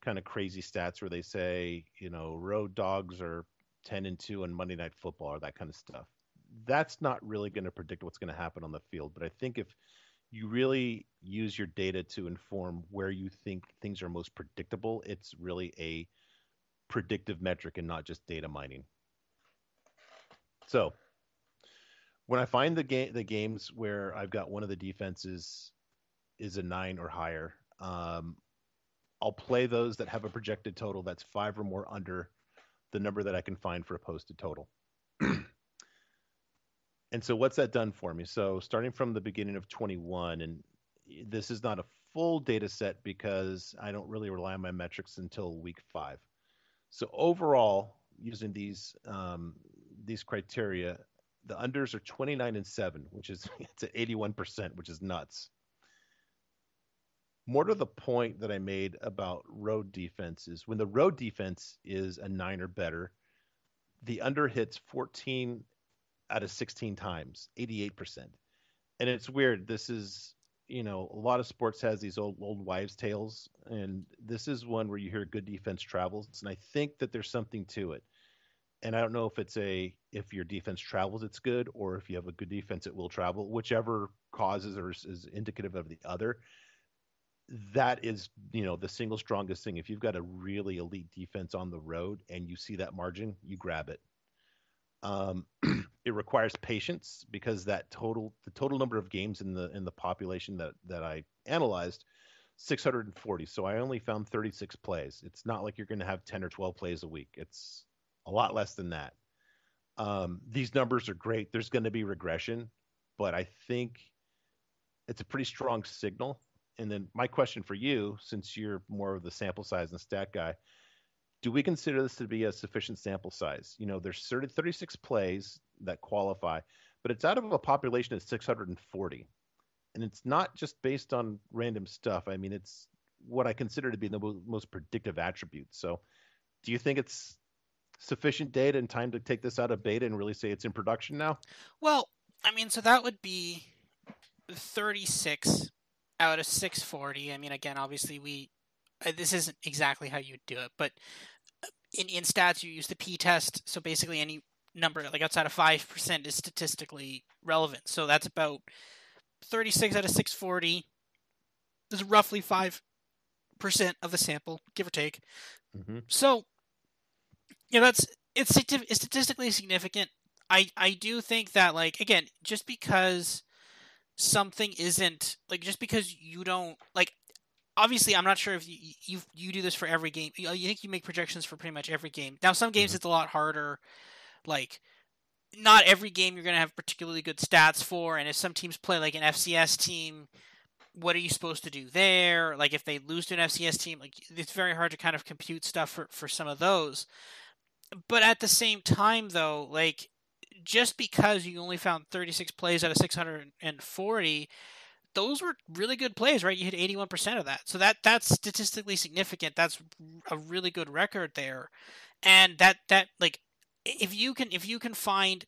kind of crazy stats where they say, you know, road dogs are 10 and 2 on Monday Night Football or that kind of stuff. That's not really going to predict what's going to happen on the field. But I think if you really use your data to inform where you think things are most predictable, it's really a predictive metric and not just data mining. So when I find the game the games where I've got one of the defenses is a nine or higher, um, I'll play those that have a projected total that's five or more under the number that I can find for a posted total. And so what's that done for me? So starting from the beginning of 21, and this is not a full data set because I don't really rely on my metrics until week five. So overall, using these um, these criteria, the unders are 29 and seven, which is <laughs> it's at 81 percent, which is nuts more to the point that I made about road defenses, when the road defense is a nine or better, the under hits 14 out of 16 times, 88%. And it's weird. This is, you know, a lot of sports has these old old wives' tales, and this is one where you hear good defense travels, and I think that there's something to it. And I don't know if it's a if your defense travels, it's good, or if you have a good defense, it will travel. Whichever causes or is, is indicative of the other that is you know the single strongest thing if you've got a really elite defense on the road and you see that margin you grab it um, <clears throat> it requires patience because that total the total number of games in the in the population that that i analyzed 640 so i only found 36 plays. It's not like you're going to have 10 or 12 plays a week. It's a lot less than that. Um, these numbers are great. There's going to be regression but i think it's a pretty strong signal. And then my question for you, since you're more of the sample size and stat guy, do we consider this to be a sufficient sample size? You know, there's 30, 36 plays that qualify, but it's out of a population of 640. And it's not just based on random stuff. I mean, it's what I consider to be the most predictive attribute. So, do you think it's sufficient data and time to take this out of beta and really say it's in production now? Well, I mean, so that would be 36 out of 640. I mean, again, obviously we this isn't exactly how you do it, but uh, in in stats you use the p test. So basically, any number like outside of five percent is statistically relevant. So that's about 36 out of 640. This is roughly five percent of the sample, give or take. Mm-hmm. So, yeah, that's it's, it's statistically significant. I I do think that like again, just because something isn't like just because you don't like obviously I'm not sure if you you, you do this for every game. You, you, think you make projections for pretty much every game. Now some games mm-hmm. it's a lot harder. Like not every game you're going to have particularly good stats for and if some teams play like an FCS team what are you supposed to do there? Like if they lose to an FCS team, like it's very hard to kind of compute stuff for for some of those. But at the same time though, like just because you only found 36 plays out of 640 those were really good plays right? You hit 81% of that. So that that's statistically significant. That's a really good record there. And that that like if you can if you can find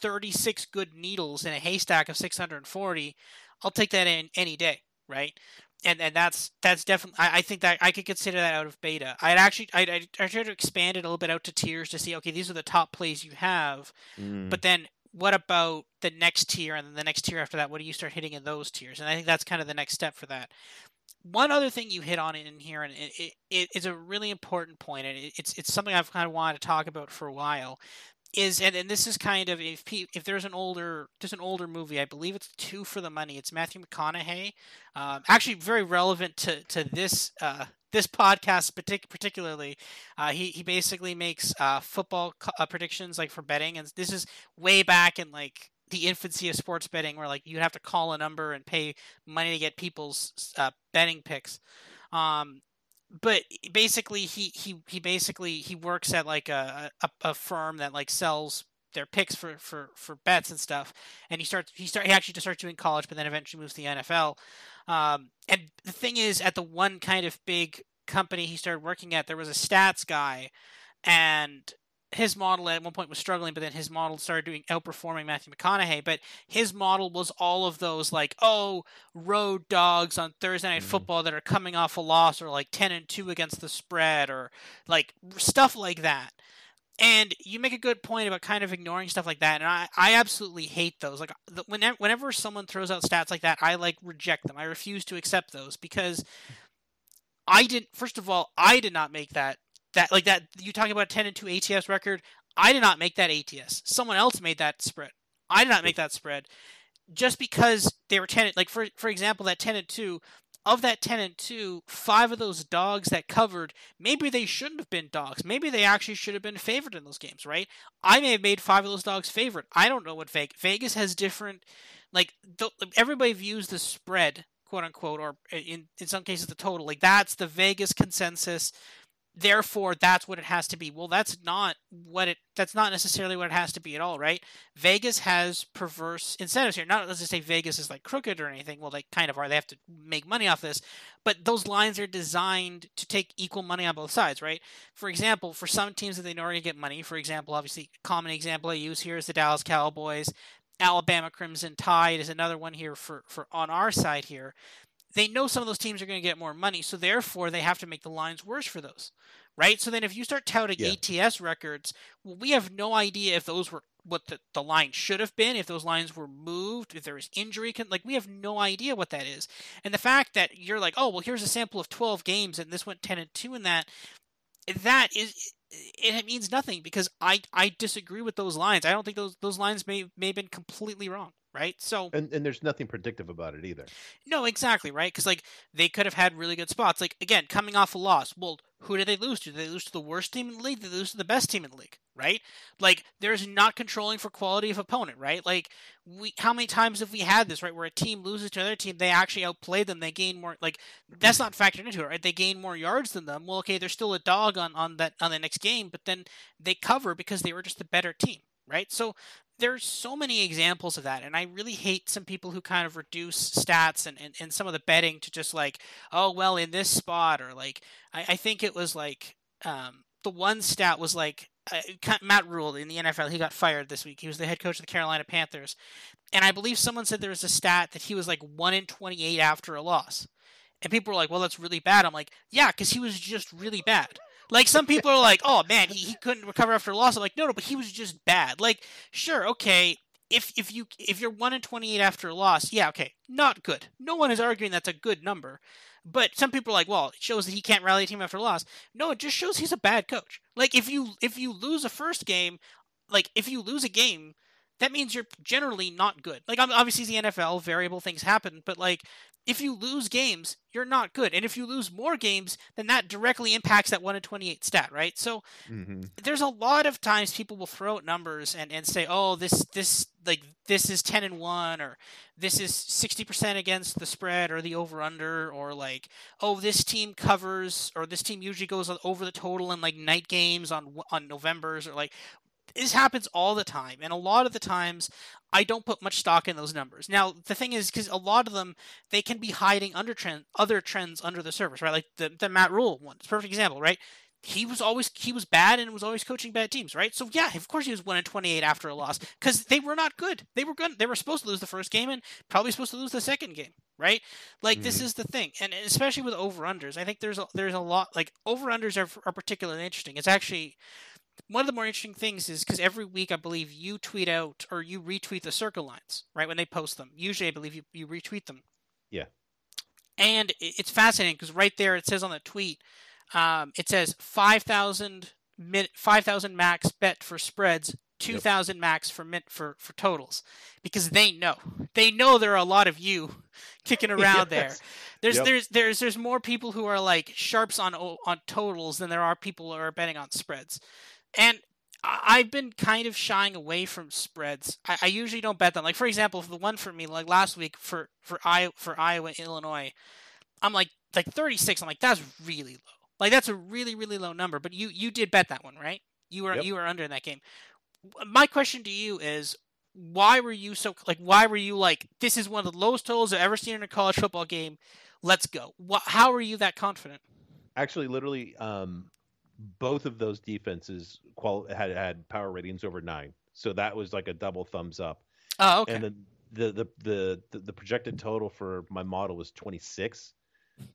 36 good needles in a haystack of 640 i'll take that in any day right? And and that's that's definitely I, I, think that I could consider that out of beta. I'd actually I I tried to expand it a little bit out to tiers to see okay these are the top plays you have, mm. but then what about the next tier and then the next tier after that? What do you start hitting in those tiers? And I think that's kind of the next step for that. One other thing you hit on in here, and it, it, it is a really important point, and it, it's it's something I've kind of wanted to talk about for a while is and, and this is kind of if if there's an older there's an older movie I believe it's two for the money it's Matthew McConaughey um, actually very relevant to to this uh, this podcast partic- particularly uh, he he basically makes uh, football uh, predictions like for betting and this is way back in like the infancy of sports betting where like you have to call a number and pay money to get people's uh, betting picks um, but basically he he he basically he works at like a, a, a firm that like sells their picks for, for, for bets and stuff. And he starts he start he actually just starts doing college, but then eventually moves to the NFL. Um, and the thing is, at the one kind of big company he started working at, there was a stats guy, and his model at one point was struggling, but then his model started doing outperforming Matthew McConaughey. But his model was all of those like, oh, road dogs on Thursday night mm-hmm. football that are coming off a loss or like ten and two against the spread or like stuff like that. And you make a good point about kind of ignoring stuff like that, and I, I absolutely hate those. Like whenever whenever someone throws out stats like that, I like reject them. I refuse to accept those because I didn't. First of all, I did not make that that like that you talking about a 10 and 2 ATS record. I did not make that ATS. Someone else made that spread. I did not make that spread. Just because they were 10 like for for example that 10 and 2 of that 10 and 2, five of those dogs that covered, maybe they shouldn't have been dogs. Maybe they actually should have been favored in those games, right? I may have made five of those dogs favorite. I don't know what Vegas, Vegas has different, like, everybody views the spread, quote unquote, or in, in some cases the total. Like, that's the Vegas consensus therefore that's what it has to be well that's not what it that's not necessarily what it has to be at all right vegas has perverse incentives here not let's just say vegas is like crooked or anything well they kind of are they have to make money off this but those lines are designed to take equal money on both sides, right? For example, for some teams that they know are going to get money, for example, obviously, common example I use here is the Dallas Cowboys. Alabama Crimson Tide is another one here for, for on our side here. They know some of those teams are going to get more money, so therefore they have to make the lines worse for those, right? So then if you start touting yeah. ATS records, well, we have no idea if those were what the, the line should have been, if those lines were moved, if there was injury, like we have no idea what that is. And the fact that you're like, oh well, here's a sample of 12 games and this went 10 and 2 in that, that is it means nothing because I I disagree with those lines. I don't think those those lines may may have been completely wrong right? So and and there's nothing predictive about it either. No, exactly, right? Because like they could have had really good spots. Like again, coming off a loss, well, who did they lose to? Did they lose to the worst team in the league? Did they lose to the best team in the league? Right? Like there's not controlling for quality of opponent, right? Like we, how many times have we had this, right? Where a team loses to another team, they actually outplay them, they gain more. Like that's not factored into it, right? They gain more yards than them. Well, okay, they're still a dog on on that on the next game, but then they cover because they were just the better team, right? So there's so many examples of that and i really hate some people who kind of reduce stats and, and, and some of the betting to just like oh well in this spot or like i, I think it was like um, the one stat was like uh, matt rhule in the nfl he got fired this week. He was the head coach of the carolina panthers. And i believe someone said there was a stat that he was like 1 in 28 after a loss. And people were like well that's really bad. I'm like yeah because he was just really bad like some people are like, oh man, he, <laughs> he couldn't recover after a loss. I'm like, no, no, but he was just bad. Like, sure, okay, if if you if you're one in twenty eight after a loss, yeah, okay, not good. No one is arguing that's a good number. But some people are like, well, it shows that he can't rally a team after a loss. No, it just shows he's a bad coach. Like if you if you lose a first game, like if you lose a game, that means you're generally not good. Like obviously the NFL, variable things happen, but like if you lose games, you're not good. And if you lose more games, then that directly impacts that 1 in 28 stat, right? So mm-hmm. there's a lot of times people will throw out numbers and, and say, oh, this, this, like, this is 10 and 1, or this is 60% against the spread or the over under, or like, oh, this team covers, or this team usually goes over the total in like night games on, on Novembers, or like, this happens all the time and a lot of the times I don't put much stock in those numbers. Now, the thing is, because a lot of them, they can be hiding under trend, other trends under the surface, right? Like the, the Matt Rhule one, perfect example, right? He was always he was bad and was always coaching bad teams, right? So yeah, of course he was one in twenty eight after a loss because they were not good. They were good. They were supposed to lose the first game and probably supposed to lose the second game, right? Like mm-hmm. this is the thing, and especially with over unders, I think there's a, there's a lot like over unders are, are particularly interesting. It's actually one of the more interesting things is because every week I believe you tweet out or you retweet the Circa lines, right? When they post them. Usually I believe you, you retweet them. Yeah. And it's fascinating because right there it says on the tweet, um, it says 5,000 5,000 max bet for spreads, 2,000 yep. max for mint for, for totals because they know. They know there are a lot of you <laughs> kicking <laughs> around yes. there. There's yep. there's there's there's more people who are like sharps on on totals than there are people who are betting on spreads. And I've been kind of shying away from spreads. I, I, usually don't bet them. Like for example, the one for me, like last week for for Iowa, for Iowa Illinois, I'm like like 36. I'm like that's really low. Like that's a really really low number. But you you did bet that one, right? You were yep. you were under in that game. My question to you is, why were you so like? Why were you like this is one of the lowest totals I've ever seen in a college football game? Let's go. How are you that confident? Actually, literally, um, both of those defenses had had power ratings over nine, so that was like a double thumbs up. Oh, okay. And then the the the the, the projected total for my model was 26.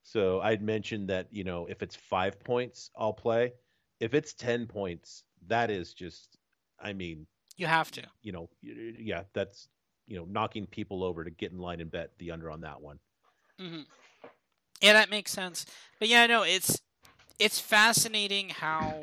So I'd mentioned that you know if it's five points, I'll play. If it's 10 points, that is just, I mean, you have to. You know, yeah, that's you know knocking people over to get in line and bet the under on that one. Mm-hmm. Yeah, that makes sense. But yeah, no, it's it's fascinating how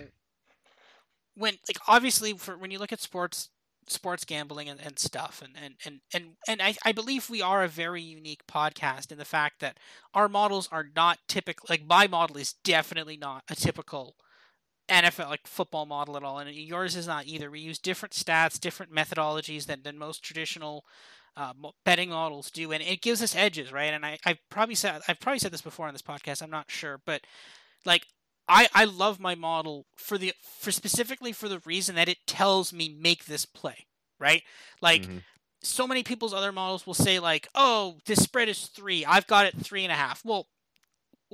when like obviously for when you look at sports sports gambling and, and stuff and and and and, and I, I believe we are a very unique podcast in the fact that our models are not typical like my model is definitely not a typical NFL like football model at all and yours is not either. We use different stats different methodologies than, than most traditional uh, betting models do and it gives us edges right? And I, I probably said I've probably said this before on this podcast I'm not sure but like I, I love my model for the for specifically for the reason that it tells me make this play right like mm-hmm. so many people's other models will say like oh this spread is three i've got it three and a half well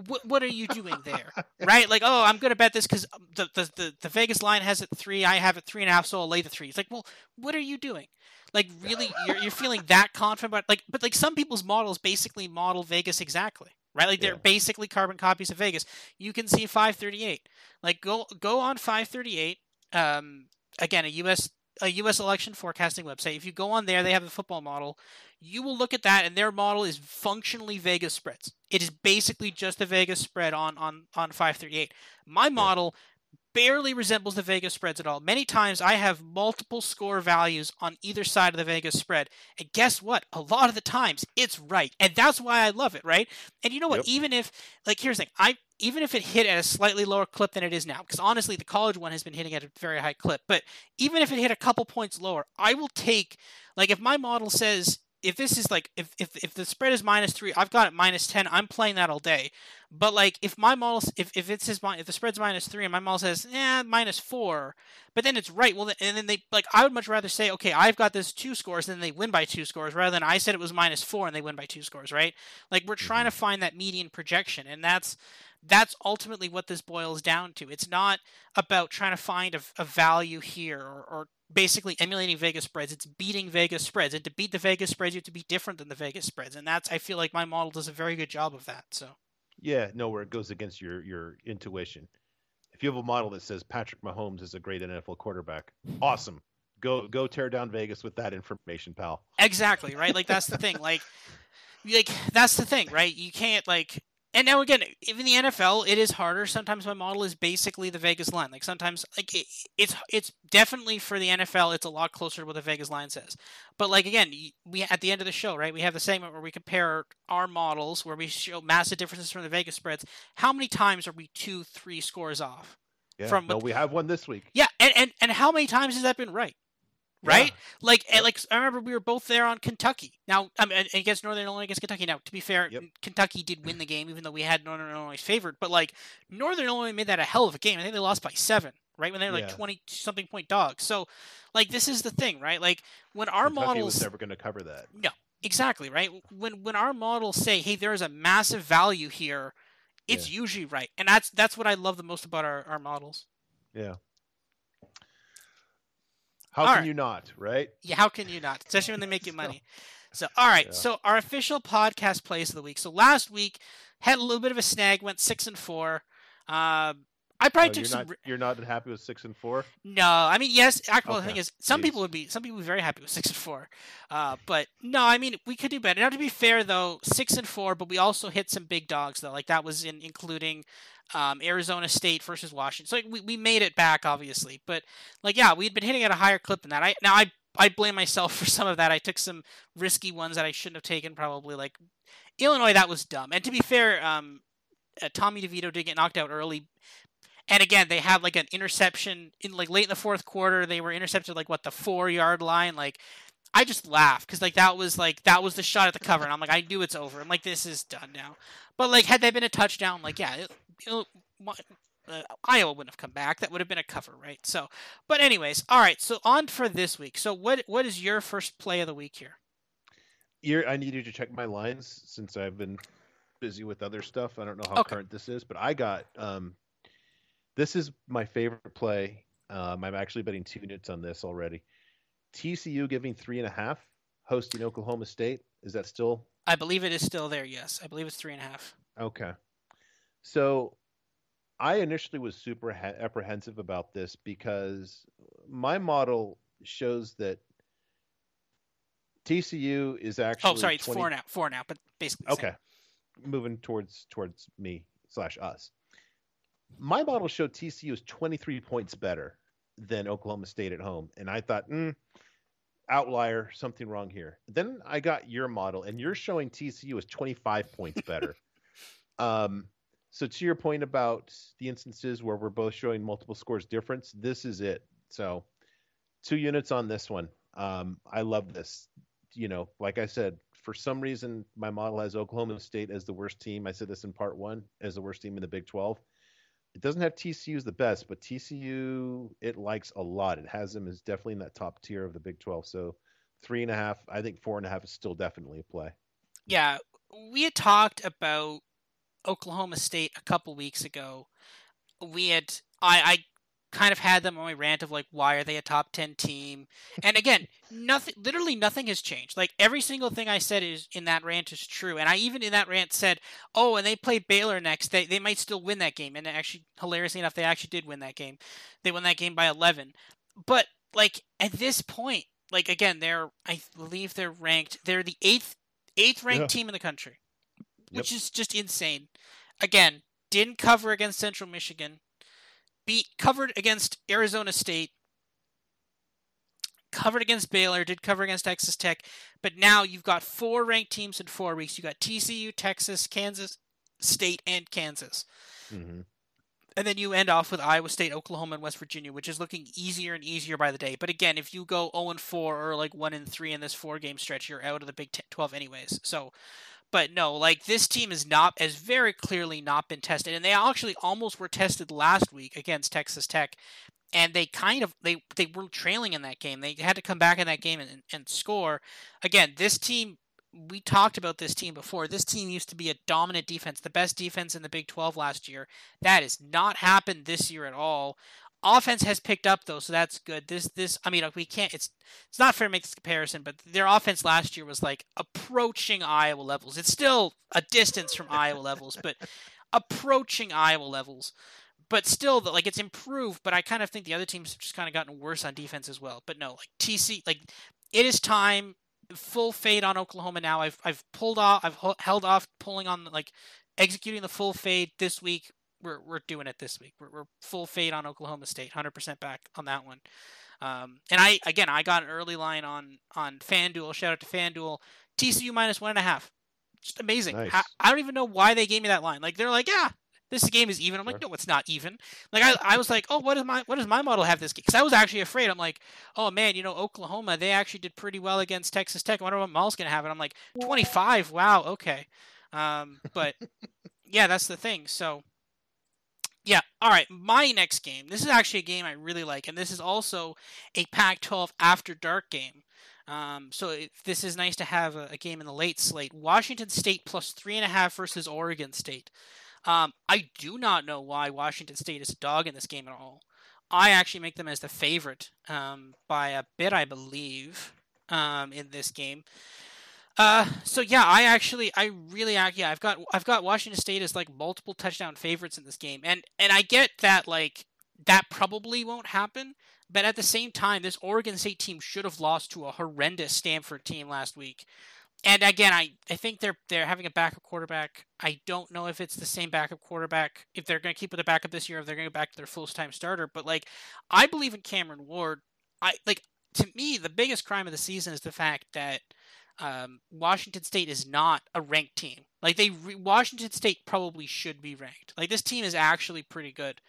what, what are you doing there? <laughs> right? Like, oh, I'm going to bet this because the, the, the, the, Vegas line has it three. I have it three and a half, so I'll lay the three. It's like, well, what are you doing? Like, really, you're, you're feeling that confident about like, but like some people's models basically model Vegas exactly, right? Like they're yeah. basically carbon copies of Vegas. You can see 538. Like, go go on 538. Um, again, a U.S. a U.S. election forecasting website. If you go on there, they have a football model you will look at that and their model is functionally Vegas spreads. It is basically just a Vegas spread on on on 538. My model barely resembles the Vegas spreads at all. Many times I have multiple score values on either side of the Vegas spread. And guess what? A lot of the times it's right. And that's why I love it, right? And you know what? Yep. Even if like here's the thing, I even if it hit at a slightly lower clip than it is now, because honestly the college one has been hitting at a very high clip, but even if it hit a couple points lower, I will take like if my model says if this is like if, if if the spread is minus three, I've got it minus ten. I'm playing that all day. But like if my model if if it says if the spread's minus three and my model says yeah minus four, but then it's right. Well, then, and then they like I would much rather say okay I've got this two scores and they win by two scores rather than I said it was minus four and they win by two scores. Right? Like we're trying to mm-hmm. find that median projection, and that's that's ultimately what this boils down to. It's not about trying to find a, a value here or, or basically emulating Vegas spreads. It's beating Vegas spreads. And to beat the Vegas spreads, you have to be different than the Vegas spreads. And that's I feel like my model does a very good job of that. So Yeah, no, where it goes against your your intuition. If you have a model that says Patrick Mahomes is a great NFL quarterback, awesome. Go go tear down Vegas with that information, pal. Exactly, right? Like that's the thing. Like like that's the thing, right? You can't like and now again, even the NFL, it is harder. Sometimes my model is basically the Vegas line. Like sometimes, like it, it's it's definitely for the NFL, it's a lot closer to what the Vegas line says. But like again, we at the end of the show, right? We have the segment where we compare our models, where we show massive differences from the Vegas spreads. How many times are we two, three scores off? Yeah, from no, we have one this week. Yeah, and, and and how many times has that been right? Right? Yeah. Like, yep. like I remember we were both there on Kentucky. Now, um, I mean, against Northern Illinois against Kentucky. Now, to be fair, yep. Kentucky did win the game, even though we had Northern Illinois favored. But like, Northern Illinois made that a hell of a game. I think they lost by seven, right? When they were like twenty something point dogs. So, like, this is the thing, right? Like, when our Kentucky models was never going to cover that. No, exactly, right? When when our models say, "Hey, there is a massive value here," it's yeah. usually right, and that's that's what I love the most about our our models. Yeah. How all can right. you not, right? Yeah, how can you not? Especially when they make you <laughs> money. So, all right. Yeah. So, our official podcast plays of the week. So, last week had a little bit of a snag, went six and four. Uh, I probably oh, took you're some. Not, you're not happy with six and four? No, I mean yes. Actually, okay. the thing is, some Jeez. people would be some people would be very happy with six and four. Uh, but no, I mean we could do better. Now to be fair though, six and four, but we also hit some big dogs though. Like that was in including um, Arizona State versus Washington. So like, we, we made it back, obviously. But like, yeah, we had been hitting at a higher clip than that. I now I I blame myself <laughs> for some of that. I took some risky ones that I shouldn't have taken. Probably like Illinois, that was dumb. And to be fair, um, uh, Tommy DeVito did get knocked out early. And again, they had like an interception in like late in the fourth quarter. They were intercepted like what the four yard line. Like I just laughed because like that was like that was the shot at the cover, and I'm like I knew it's over. I'm like this is done now. But like had that been a touchdown, like yeah, it, Iowa wouldn't have come back. That would have been a cover, right? So, but anyways, all right. So on for this week. So what what is your first play of the week here? I need you to check my lines since I've been busy with other stuff. I don't know how okay. current this is, but I got um, this is my favorite play. Um, I'm actually betting two units on this already. TCU giving three and a half, hosting Oklahoma State. Is that still? I believe it is still there. Yes, I believe it's three and a half. Okay. So I initially was super apprehensive about this because my model shows that TCU is oh, actually. Oh, sorry, 20... it's four now. Four now, but basically. Okay, moving towards towards me slash us. My model showed TCU is 23 points better than Oklahoma State at home, and I thought, mm, outlier, something wrong here. Then I got your model, and you're showing TCU is 25 points better. <laughs> um, so to your point about the instances where we're both showing multiple scores difference, this is it. So two units on this one. Um, I love this. You know, like I said, for some reason my model has Oklahoma State as the worst team. I said this in part one as the worst team in the Big 12. It doesn't have TCU as the best, but TCU it likes a lot. It has them as definitely in that top tier of the Big 12. So three and a half, I think four and a half is still definitely a play. Yeah, we had talked about Oklahoma State a couple weeks ago, we had I, I kind of had them on my rant of like why are they a top 10 team? And again <laughs> nothing literally nothing has changed. Like every single thing i said is in that rant is true. And i even in that rant said oh and they play baylor next. They, they might still win that game. And actually hilariously enough they actually did win that game. They won that game by 11 but like at this point like again they're i believe they're ranked they're the eighth eighth ranked Yeah. team in the country which Yep. is just insane again didn't cover against central michigan beat covered against Arizona State, covered against Baylor, did cover against Texas Tech, but now you've got four ranked teams in four weeks. You got TCU, Texas, Kansas State, and Kansas. hmm And then you end off with Iowa State, Oklahoma, and West Virginia, which is looking easier and easier by the day. But again, if you go 0 and 4 or like 1 and 3 in this four game stretch, you're out of the Big 12 anyways. So, but no, like this team is not has very clearly not been tested, and they actually almost were tested last week against Texas Tech, and they kind of they they were trailing in that game. They had to come back in that game and, and score. Again, this team we talked about this team before. This team used to be a dominant defense, the best defense in the Big 12 last year. That has not happened this year at all. Offense has picked up though, so that's good. This this I mean we can't it's it's not fair to make this comparison, but their offense last year was like approaching Iowa levels. It's still a distance from Iowa levels, but <laughs> approaching Iowa levels. But still, like it's improved. But I kind of think the other teams have just kind of gotten worse on defense as well. But no, like TC, like it is time. Full fade on Oklahoma now. I've I've pulled off. I've held off pulling on like executing the full fade this week. We're we're doing it this week. We're, we're full fade on Oklahoma State. Hundred percent back on that one. Um, and I again I got an early line on on FanDuel. Shout out to FanDuel. TCU minus one and a half. Just amazing. Nice. I, I don't even know why they gave me that line. Like they're like, yeah, this game is even. I'm like, Sure. no, it's not even. Like I, I was like, oh, what is my what does my model have this game? Because I was actually afraid. I'm like, oh man, you know Oklahoma, they actually did pretty well against Texas Tech. I wonder what Maul's gonna have. And I'm like, 25. Wow, okay. Um, but yeah, that's the thing. So yeah, all right. My next game. This is actually a game I really like, and this is also a Pac-12 after dark game. Um, so it, this is nice to have a, a game in the late slate. Washington State plus three and a half versus Oregon State. Um, I do not know why Washington State is a dog in this game at all. I actually make them as the favorite um, by a bit, I believe, um, in this game. Uh, so yeah, I actually, I really, act- yeah, I've got, I've got Washington State as like multiple touchdown favorites in this game, and and I get that like that probably won't happen, but at the same time, this Oregon State team should have lost to a horrendous Stanford team last week. And again, I, I think they're they're having a backup quarterback. I don't know if it's the same backup quarterback if they're going to keep with the backup this year, if they're going to go back to their full time starter. But like, I believe in Cameron Ward. I like to me the biggest crime of the season is the fact that um, Washington State is not a ranked team. Like they re- Washington State probably should be ranked. Like this team is actually pretty good.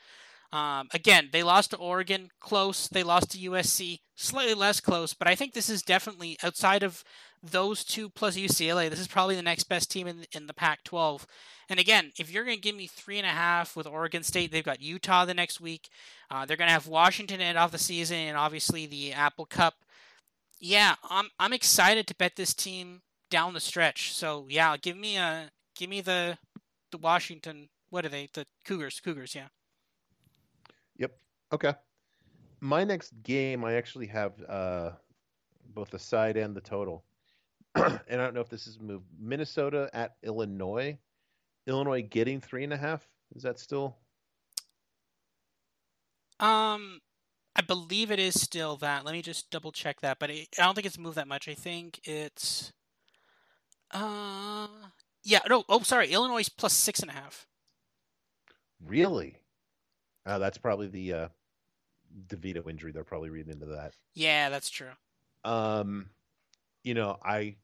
Um, again, they lost to Oregon, close. They lost to USC, slightly less close. But I think this is definitely outside of those two plus UCLA. This is probably the next best team in in the Pac-12. And again, if you're going to give me three and a half with Oregon State, they've got Utah the next week. Uh, they're going to have Washington end off the season, and obviously the Apple Cup. Yeah, I'm I'm excited to bet this team down the stretch. So yeah, give me a give me the the Washington. What are they? The Cougars. Cougars. Yeah. Yep. Okay. My next game, I actually have uh, both the side and the total. <clears throat> and I don't know if this is moved. Minnesota at Illinois. Illinois getting three and a half. Is that still? Um, I believe it is still that. Let me just double check that, but it, I don't think it's moved that much. I think it's, uh, yeah, no, oh, sorry, Illinois is plus six and a half. Really? Uh, that's probably the uh, DeVito injury. They're probably reading into that. Yeah, that's true. Um, you know, I,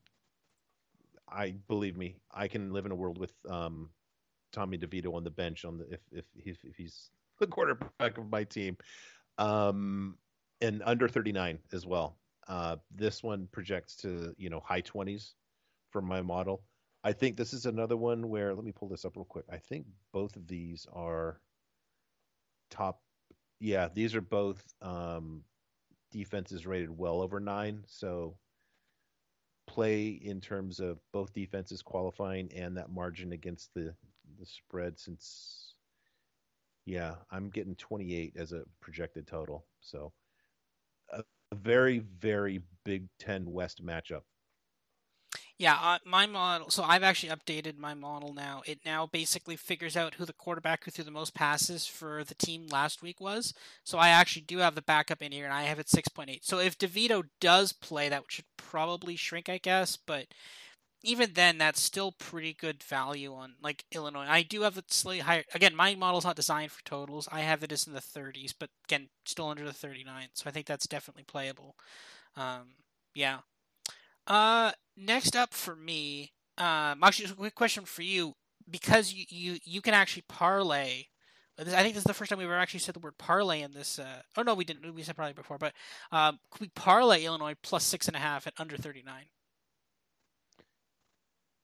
I believe me, I can live in a world with um, Tommy DeVito on the bench on the if if if, if he's the quarterback of my team, um, and under thirty nine as well. Uh, this one projects to you know high twenties for my model. I think this is another one where let me pull this up real quick. I think both of these are top. Yeah, these are both um, defenses rated well over nine. So play in terms of both defenses qualifying and that margin against the the spread since. Yeah, I'm getting 28 as a projected total. So a very, very Big Ten West matchup. Yeah, uh, my model. So I've actually updated my model now. It now basically figures out who the quarterback who threw the most passes for the team last week was. So I actually do have the backup in here, and I have it 6.8. So if DeVito does play, that should probably shrink, I guess. But even then, that's still pretty good value on like Illinois. I do have it slightly higher. Again, my model's not designed for totals. I have it as in the 30s, but again, still under the 39. So I think that's definitely playable. Um, yeah. Uh, next up for me, um, actually, a quick question for you because you you you can actually parlay. I think this is the first time we've ever actually said the word parlay in this. Uh, oh no, we didn't. We said parlay before, but um, we parlay Illinois plus six and a half at under 39?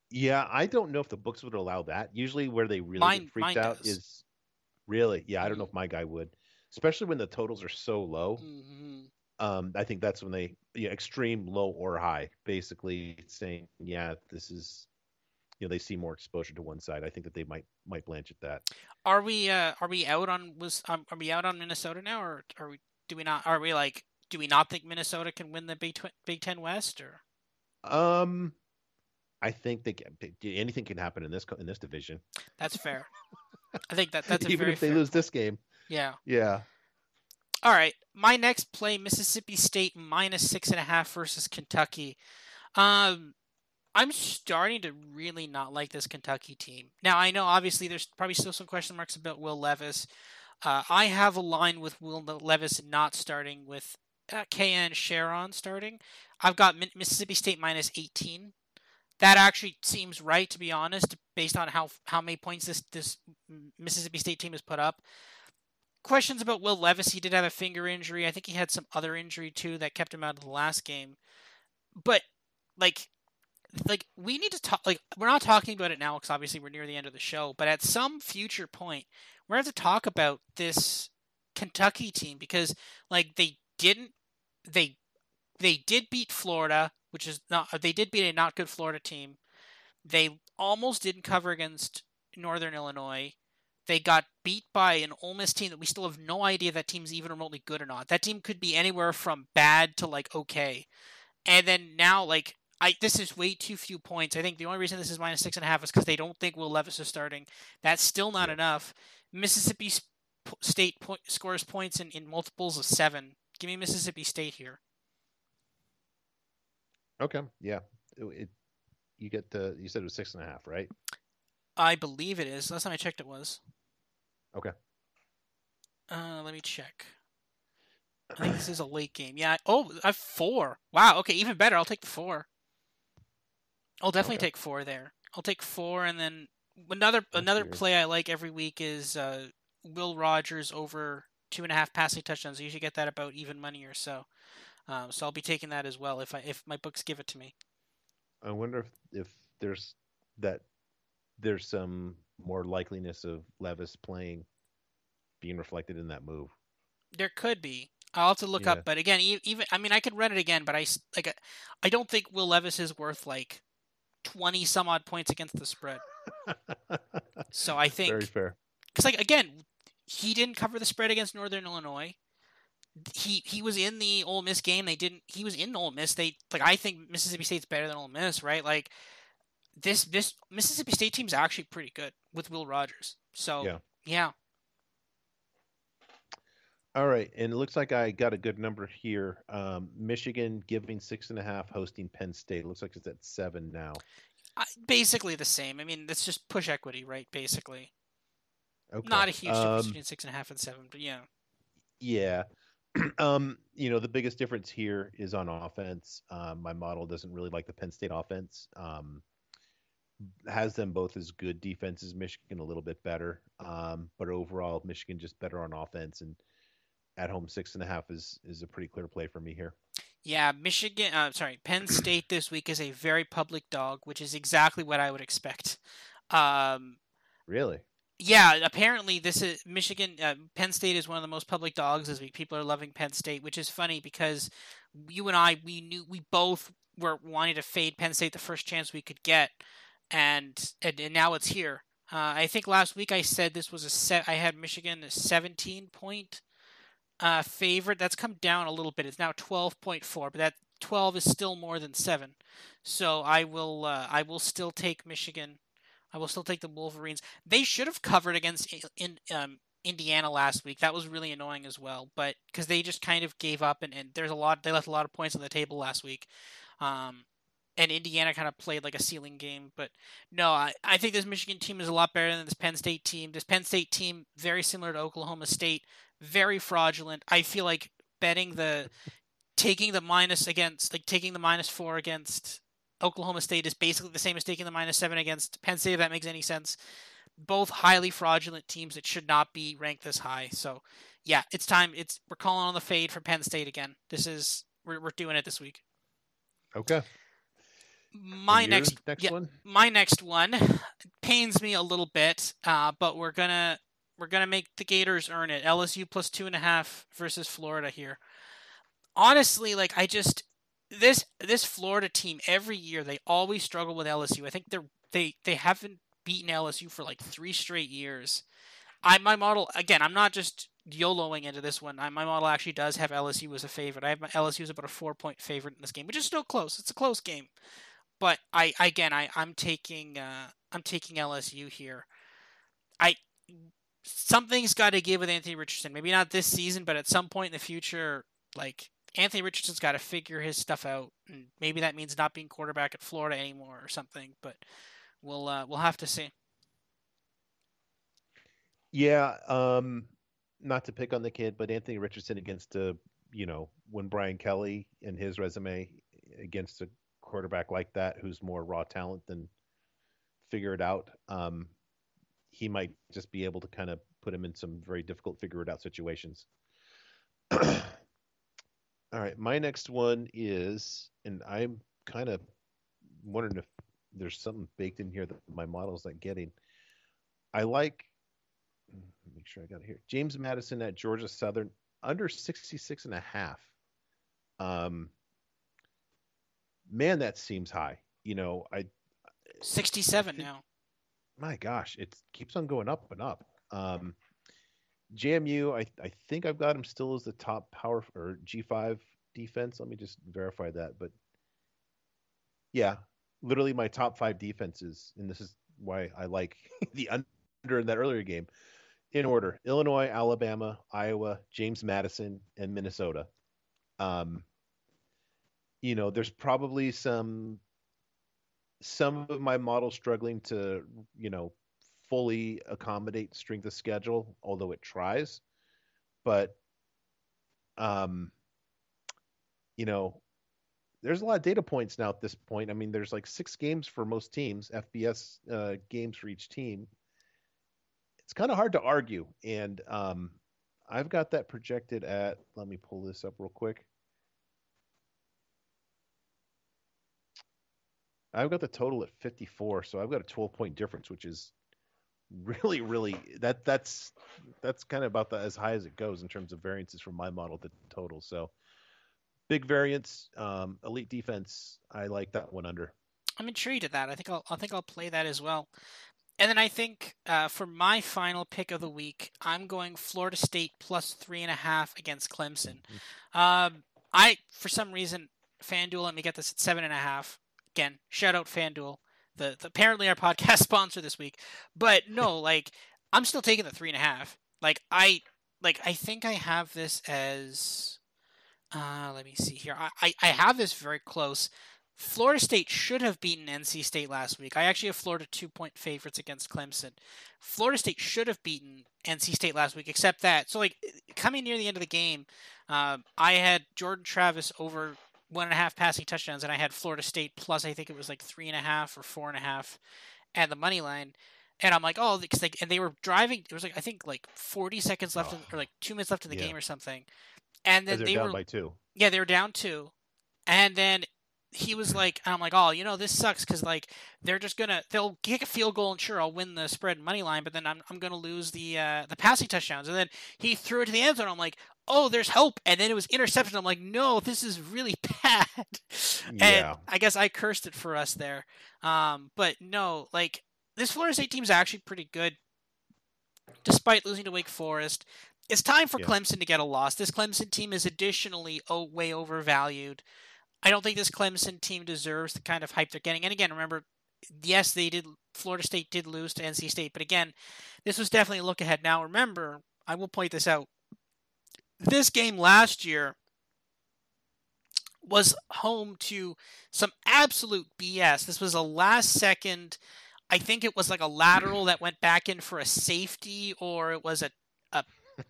Yeah, I don't know if the books would allow that. Usually, where they really mine, freaked out does. is really. Yeah, I don't know if mm-hmm. my guy would, especially when the totals are so low. Mm-hmm. Um, I think that's when they yeah, extreme low or high, basically saying, yeah, this is you know they see more exposure to one side. I think that they might might blanch at that. Are we uh, are we out on was um, are we out on Minnesota now, or are we do we not are we like do we not think Minnesota can win the Big Big Ten West or? Um, I think they can, anything can happen in this in this division. That's fair. <laughs> I think that that's even if they lose this game. Yeah. Yeah. All right, my next play: Mississippi State minus six and a half versus Kentucky. Um, I'm starting to really not like this Kentucky team. Now I know obviously there's probably still some question marks about Will Levis. Uh, I have a line with Will Levis not starting with uh, Kaiya Sheron starting. I've got Mississippi State minus 18 that actually seems right to be honest, based on how how many points this this Mississippi State team has put up. Questions about Will Levis. He did have a finger injury. I think he had some other injury too that kept him out of the last game. But like like we need to talk like we're not talking about it now because obviously we're near the end of the show but at some future point we're going to to talk about this kentucky team because like they didn't they they did beat florida which is not they did beat a not good Florida team. They almost didn't cover against Northern Illinois. They got beat by an Ole Miss team that we still have no idea that team's even remotely good or not. That team could be anywhere from bad to like okay. And then now like I this is way too few points. I think the only reason this is minus six and a half is because they don't think Will Levis is starting. That's still not yeah. enough. Mississippi State point, scores points in, in multiples of seven. Give me Mississippi State here. Okay. Yeah. It, it, you get the you said it was six and a half, right? I believe it is. Last time I checked, it was. Okay. Uh, let me check. I think this is a late game. Yeah. Oh, I have four. Wow. Okay, even better. I'll take the four. I'll definitely okay. take four there. I'll take four, and then another That's another weird. play I like every week is uh, Will Rogers over two and a half passing touchdowns. You usually get that about even money or so. Um, so I'll be taking that as well if I if my books give it to me. I wonder if if there's that there's some more likeliness of Levis playing being reflected in that move. There could be. I'll have to look yeah. up, but again, even I mean, I could run it again, but I like I don't think Will Levis is worth like twenty some odd points against the spread. <laughs> so I think very fair. Because like again, he didn't cover the spread against Northern Illinois he he was in the Ole Miss game. They didn't. He was in Ole Miss. They like. I think Mississippi State's better than Ole Miss, right? Like this this Mississippi State team's actually pretty good with Will Rogers. So yeah. yeah. All right, and it looks like I got a good number here. Um, Michigan giving six and a half, hosting Penn State. It looks like it's at seven now. Uh, basically the same. I mean, that's just push equity, right? Basically. Okay. Not a huge difference um, between six and a half and seven, but yeah. Yeah. <clears throat> um, you know, the biggest difference here is on offense. Um, my model doesn't really like the Penn State offense. Um, has them both as good defenses. Michigan a little bit better, um, but overall, Michigan just better on offense. And at home, six and a half is is a pretty clear play for me here. Yeah, Michigan. Uh, sorry, Penn State this week is a very public dog, which is exactly what I would expect. Um, really? Yeah, apparently this is Michigan. Uh, Penn State is one of the most public dogs this week. People are loving Penn State, which is funny because you and I we knew we both were wanting to fade Penn State the first chance we could get, and and, and now it's here. Uh, I think last week I said this was a set. I had Michigan a 17 point uh, favorite. That's come down a little bit. It's now 12.4, but that 12 is still more than seven. So I will uh, I will still take Michigan. I will still take the Wolverines. They should have covered against in, um, Indiana last week. That was really annoying as well, but because they just kind of gave up and, and there's a lot they left a lot of points on the table last week. Um, and Indiana kind of played like a ceiling game. But no, I, I think this Michigan team is a lot better than this Penn State team. This Penn State team, very similar to Oklahoma State, very fraudulent. I feel like betting the taking the minus against like taking the minus four against Oklahoma State is basically the same as taking the minus seven against Penn State. If that makes any sense. Both highly fraudulent teams that should not be ranked this high. So, yeah, it's time. It's we're calling on the fade for Penn State again. This is we're we're doing it this week. Okay my next, next yeah, one my next one pains me a little bit, uh, but we're gonna we're gonna make the Gators earn it. LSU plus two and a half versus Florida here. Honestly, like I just this this Florida team every year they always struggle with LSU. I think they're they they haven't beaten LSU for like three straight years. I my model again. I'm not just YOLOing into this one. I, my model actually does have LSU as a favorite. I have my LSU as about a four point favorite in this game, which is still close. It's a close game but I again I I'm taking uh, I'm taking LSU here. I something's got to give with Anthony Richardson. Maybe not this season, but at some point in the future, like Anthony Richardson's got to figure his stuff out, and maybe that means not being quarterback at Florida anymore or something. But we'll uh, we'll have to see. Yeah, um, not to pick on the kid, but Anthony Richardson against a you know when Brian Kelly in his resume against a quarterback like that who's more raw talent than figure it out. Um, he might just be able to kind of put him in some very difficult figure it out situations. <clears throat> All right, my next one is, and I'm kind of wondering if there's something baked in here that my model's not getting. I like, make sure I got it here. James Madison at Georgia Southern under 66 and a half. Um, man, that seems high. You know, I 67 I think, now. My gosh, it keeps on going up and up. Um, JMU, I I think I've got him still as the top power or G5 defense. Let me just verify that. But yeah, literally my top five defenses, and this is why I like <laughs> the under in that earlier game. In order: Illinois, Alabama, Iowa, James Madison, and Minnesota. Um, you know, there's probably some some of my models struggling to, you know, fully accommodate strength of schedule, although it tries. But um you know, there's a lot of data points now at this point. I mean, there's like six games for most teams, FBS uh, games for each team. It's kind of hard to argue, and um, I've got that projected at. Let me pull this up real quick. I've got the total at 54, so I've got a 12 point difference, which is really, really that that's that's kind of about the, as high as it goes in terms of variances from my model to total. So big variance, um, elite defense. I like that one under. I'm intrigued at that. I think I'll I think I'll play that as well. And then I think uh, for my final pick of the week, I'm going Florida State plus three and a half against Clemson. Mm-hmm. Um, I for some reason FanDuel let me get this at seven and a half again, shout out FanDuel, the, the apparently our podcast <laughs> sponsor this week. But no, <laughs> like I'm still taking the three and a half. Like I like I think I have this as uh let me see here. I, I, I have this very close. Florida State should have beaten NC State last week. I actually have Florida two point favorites against Clemson. Florida State should have beaten NC State last week, except that. So, like, coming near the end of the game, uh, I had Jordan Travis over one and a half passing touchdowns, and I had Florida State plus I think it was like three and a half or four and a half at the money line. And I'm like, oh, because they and they were driving. It was like I think like 40 seconds left, oh. in, or like two minutes left in the yeah. game or something. And then they were down by two. Yeah, they were down two, and then he was like, I'm like, oh, you know, this sucks because like they're just gonna they'll kick a field goal and sure I'll win the spread money line, but then I'm I'm gonna lose the uh, the passing touchdowns. And then he threw it to the end zone. I'm like, oh, there's hope, and then it was interception. I'm like, no, this is really <laughs> bad. Yeah. And I guess I cursed it for us there. Um, but no, like this Florida State team is actually pretty good, despite losing to Wake Forest. It's time for Yeah. Clemson to get a loss. This Clemson team is additionally oh, way overvalued. I don't think this Clemson team deserves the kind of hype they're getting. And again, remember, yes, they did. Florida State did lose to NC State, but again, this was definitely a look ahead. Now, remember, I will point this out. This game last year was home to some absolute BS. This was a last second. I think it was like a lateral that went back in for a safety, or it was a,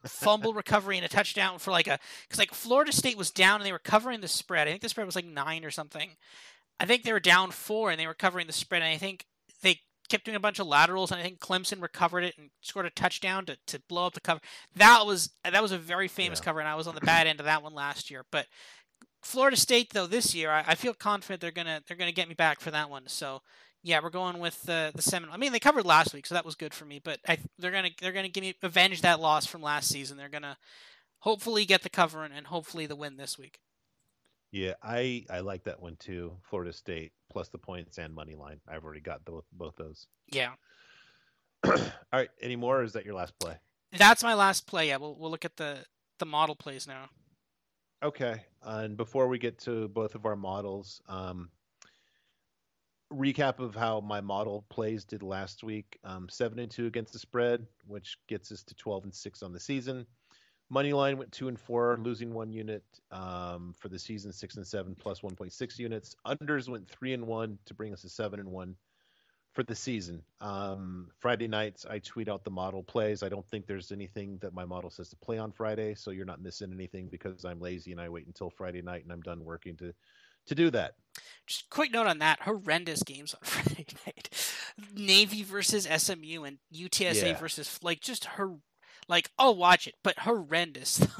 fumble recovery and a touchdown for like a because like Florida State was down and they were covering the spread. I think the spread was like nine or something. I think they were down four and they were covering the spread. And I think they kept doing a bunch of laterals, and I think Clemson recovered it and scored a touchdown to, to blow up the cover. That was that was a very famous Yeah. cover, and I was on the bad end of that one last year. But Florida State, though, this year, I, I feel confident they're gonna they're gonna get me back for that one. So yeah, we're going with the the Seminole. I mean, they covered last week, so that was good for me. But I, they're gonna they're gonna give me avenge that loss from last season. They're gonna hopefully get the cover and, and hopefully the win this week. Yeah, I I like that one too. Florida State plus the points and money line. I've already got both both those. Yeah, <clears throat> All right, any more? Or is that your last play? that's my last play. Yeah, we'll we'll look at the the model plays now. Okay, and before we get to both of our models, um, recap of how my model plays did last week: um, seven and two against the spread, which gets us to twelve and six on the season. Money line went two and four, losing one unit um, for the season. Six and seven plus one point six units. Unders went three and one to bring us to seven and one for the season. Um, Friday nights, I tweet out the model plays. I don't think there's anything that my model says to play on Friday, so you're not missing anything because I'm lazy and I wait until Friday night and I'm done working to to do that. Just quick note on that: horrendous games on <laughs> Friday night. Navy versus SMU and UTSA Yeah. versus like just her. Like, I'll watch it, but horrendous. <laughs>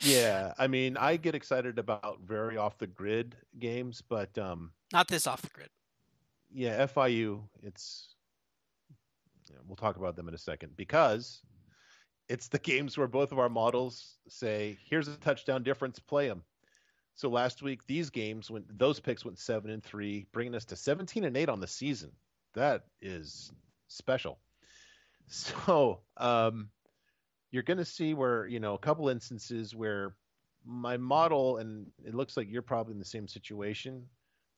Yeah, I mean, I get excited about very off the grid games, but um, Not this off the grid. yeah, FIU, it's yeah, we'll talk about them in a second because it's the <laughs> games where both of our models say, "Here's a touchdown difference, play them." So last week, these games went; those picks went seven and three, bringing us to seventeen and eight on the season. That is special. <laughs> So um, you're going to see where you know a couple instances where my model, and it looks like you're probably in the same situation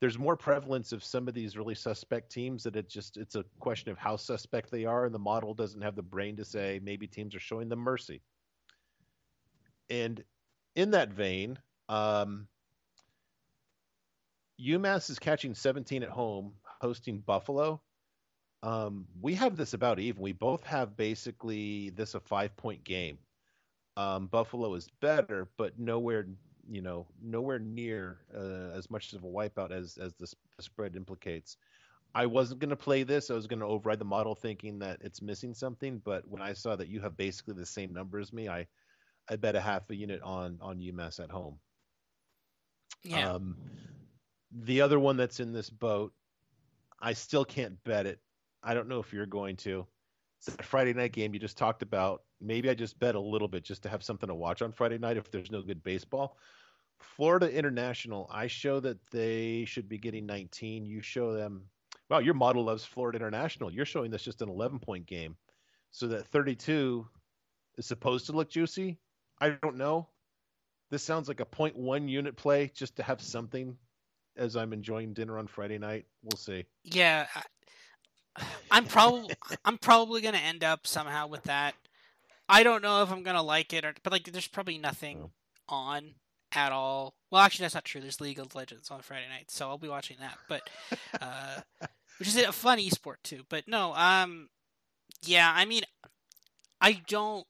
there's more prevalence of some of these really suspect teams that it just it's a question of how suspect they are and the model doesn't have the brain to say maybe teams are showing them mercy and in that vein um, umass is catching 17 at home hosting buffalo um, we have this about even we both have basically this a five point game um, buffalo is better but nowhere you know nowhere near uh, as much of a wipeout as as the, sp- the spread implicates. I wasn't going to play this. I was going to override the model, thinking that it's missing something. But when I saw that you have basically the same number as me, I I bet a half a unit on on UMass at home. Yeah. Um, the other one that's in this boat, I still can't bet it. I don't know if you're going to. It's that Friday night game you just talked about. Maybe I just bet a little bit just to have something to watch on Friday night if there's no good baseball. Florida International, I show that they should be getting 19. You show them, wow, your model loves Florida International. You're showing this just an 11 point game. So that 32 is supposed to look juicy. I don't know. This sounds like a 0.1 unit play just to have something as I'm enjoying dinner on Friday night. We'll see. Yeah, I, I'm probably <laughs> I'm probably gonna end up somehow with that. I don't know if I'm gonna like it or, but like, there's probably nothing Oh. on at all. Well, actually, that's not true. There's League of Legends on Friday night, so I'll be watching that. But <laughs> uh, which is a fun esport too. But no, um, yeah, I mean, I don't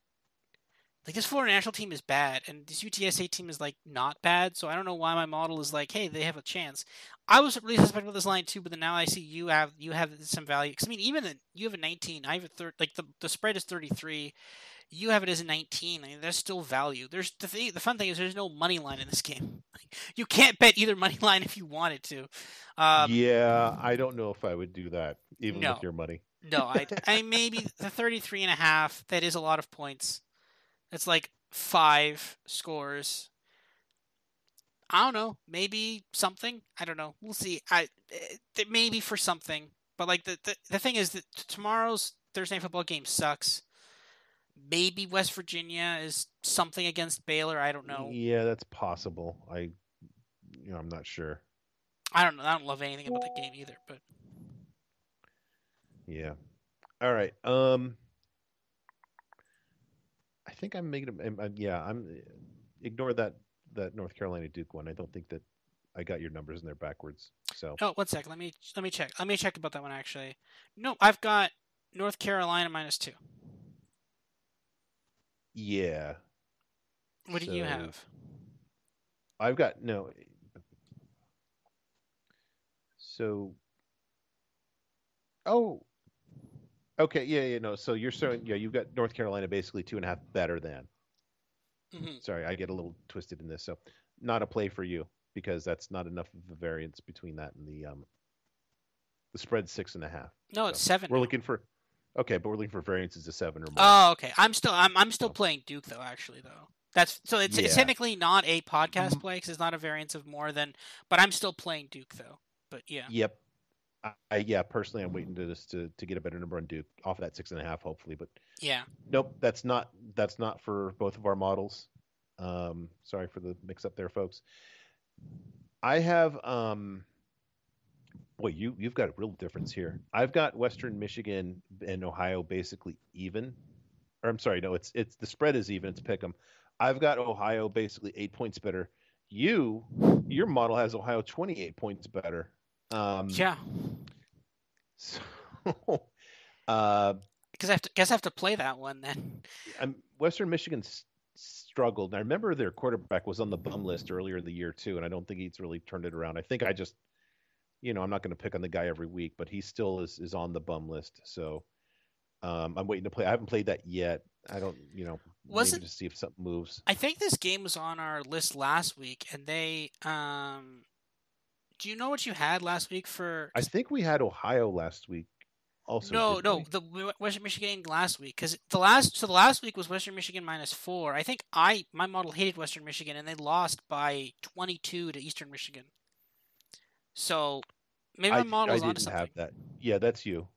like this Florida national team is bad, and this UTSA team is like not bad. So I don't know why my model is like, hey, they have a chance. I was really suspect with this line too, but then now I see you have you have some value. Because I mean, even the, you have a 19, I have a third. Like the the spread is 33. You have it as a 19. I mean, there's still value. There's the thing, the fun thing is there's no money line in this game. <laughs> you can't bet either money <laughs> line if you wanted to. Um, yeah, I don't know if I would do that, even No. with your money. No, I, <laughs> I maybe the 33 and a half. That is a lot of points. That's like five scores. I don't know. Maybe something. I don't know. We'll see. I eh, maybe for something. But like the the, the thing is that tomorrow's Thursday Night football game sucks. Maybe West Virginia is something against Baylor. I don't know. Yeah, that's possible. I, you know, I'm not sure. I don't know. I don't love anything about the game either. But Yeah. All right. Um, I think I'm making. a- I'm, uh, yeah, I'm. Ignore that that North Carolina Duke one. I don't think that I got your numbers in there backwards. So oh, one sec. Let me let me check. Let me check about that one actually. No, I've got North Carolina minus two. yeah, What do you have? I've got no. So. Oh. Okay. Yeah. Yeah. No. So you're showing. Yeah. You've got North Carolina basically two and a half better than. hmm Sorry, I get a little twisted in this. So, not a play for you because that's not enough of a variance between that and the um. The spread six and a half. No, it's seven. We're now. looking for. Okay, but we're looking for variances to seven or more. Oh, okay. I'm still I'm I'm still playing Duke though. Actually, though. That's so it's, it's technically not a podcast Mhm. play because it's not a variance of more than. But I'm still playing Duke though. But yeah. Yep. I, yeah. Personally, I'm waiting to this to, to get a better number on Duke off of that six and a half, hopefully. But Yeah. Nope, that's not that's not for both of our models. Um, sorry for the mix up there, folks. I have um, boy, you you've got a real difference here. I've got Western Michigan and Ohio basically even, or I'm sorry, no, it's it's the spread is even. It's pick 'em. I've got Ohio basically eight points better. You, your model has Ohio 28 points better. Um, Yeah. So, <laughs> uh, Because I have to guess I have to play that one then. I'm, Western Michigan s- struggled. And I remember their quarterback was on the bum list earlier in the year too, and I don't think he's really turned it around. I think I just, you know, I'm not going to pick on the guy every week, but he still is is on the bum list. So um, I'm waiting to play. I haven't played that yet. I don't, you know, Was maybe it- to see if something moves. I think this game was on our list last week, and they um. Do you know what you had last week for? I think we had Ohio last week. Also, no, no, we? the Western Michigan last week because the last so the last week was Western Michigan minus four. I think I my model hated Western Michigan and they lost by twenty two to Eastern Michigan. So maybe my I, model's I didn't something. have that. Yeah, that's you.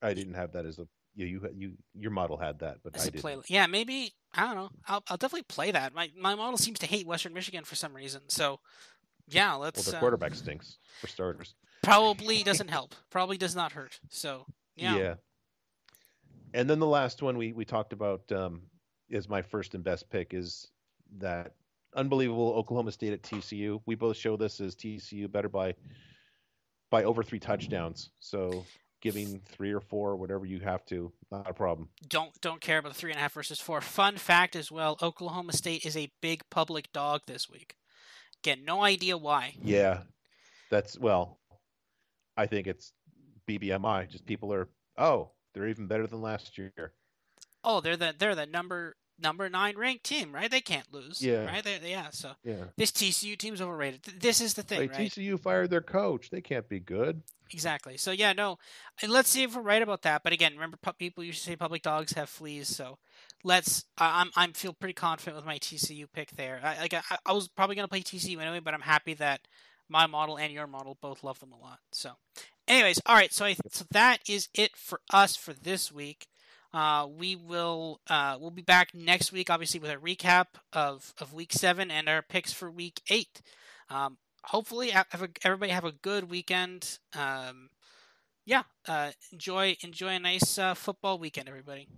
I didn't have that as a. Yeah, you you your model had that, but As I play, yeah, maybe I don't know. I'll I'll definitely play that. My my model seems to hate Western Michigan for some reason. So yeah, let's. their uh, quarterback stinks for starters. probably <laughs> doesn't help. Probably does not hurt. So yeah. yeah. And then the last one we we talked about um, is my first and best pick is that unbelievable Oklahoma State at TCU. We both show this as TCU better by by over three touchdowns. So giving three or four, whatever you have to, not a problem. don't don't care about the three and a half versus four. Fun fact as well: Oklahoma State is a big public dog this week. Again, no idea why. Yeah, that's well. I think it's BBMI. Just people are oh they're even better than last year. Oh, they're the they're the number number nine ranked team, right? They can't lose. Yeah. Right. They, yeah. So Yeah. this TCU team's overrated. This is the thing, Wait, right? TCU fired their coach. They can't be good. Exactly. So yeah, no. And let's see if we're right about that. But again, remember, pu- people used to say public dogs have fleas. So let's. I I'm I'm feel pretty confident with my TCU pick there. I like I, I was probably gonna play TCU anyway, but I'm happy that my model and your model both love them a lot. So, anyways, all right. So I so that is it for us for this week. Uh, we will uh, we'll be back next week, obviously, with a recap of, of week seven and our picks for week eight. Um, hopefully have a, everybody have a good weekend. Um, yeah, uh, enjoy enjoy a nice uh, football weekend, everybody.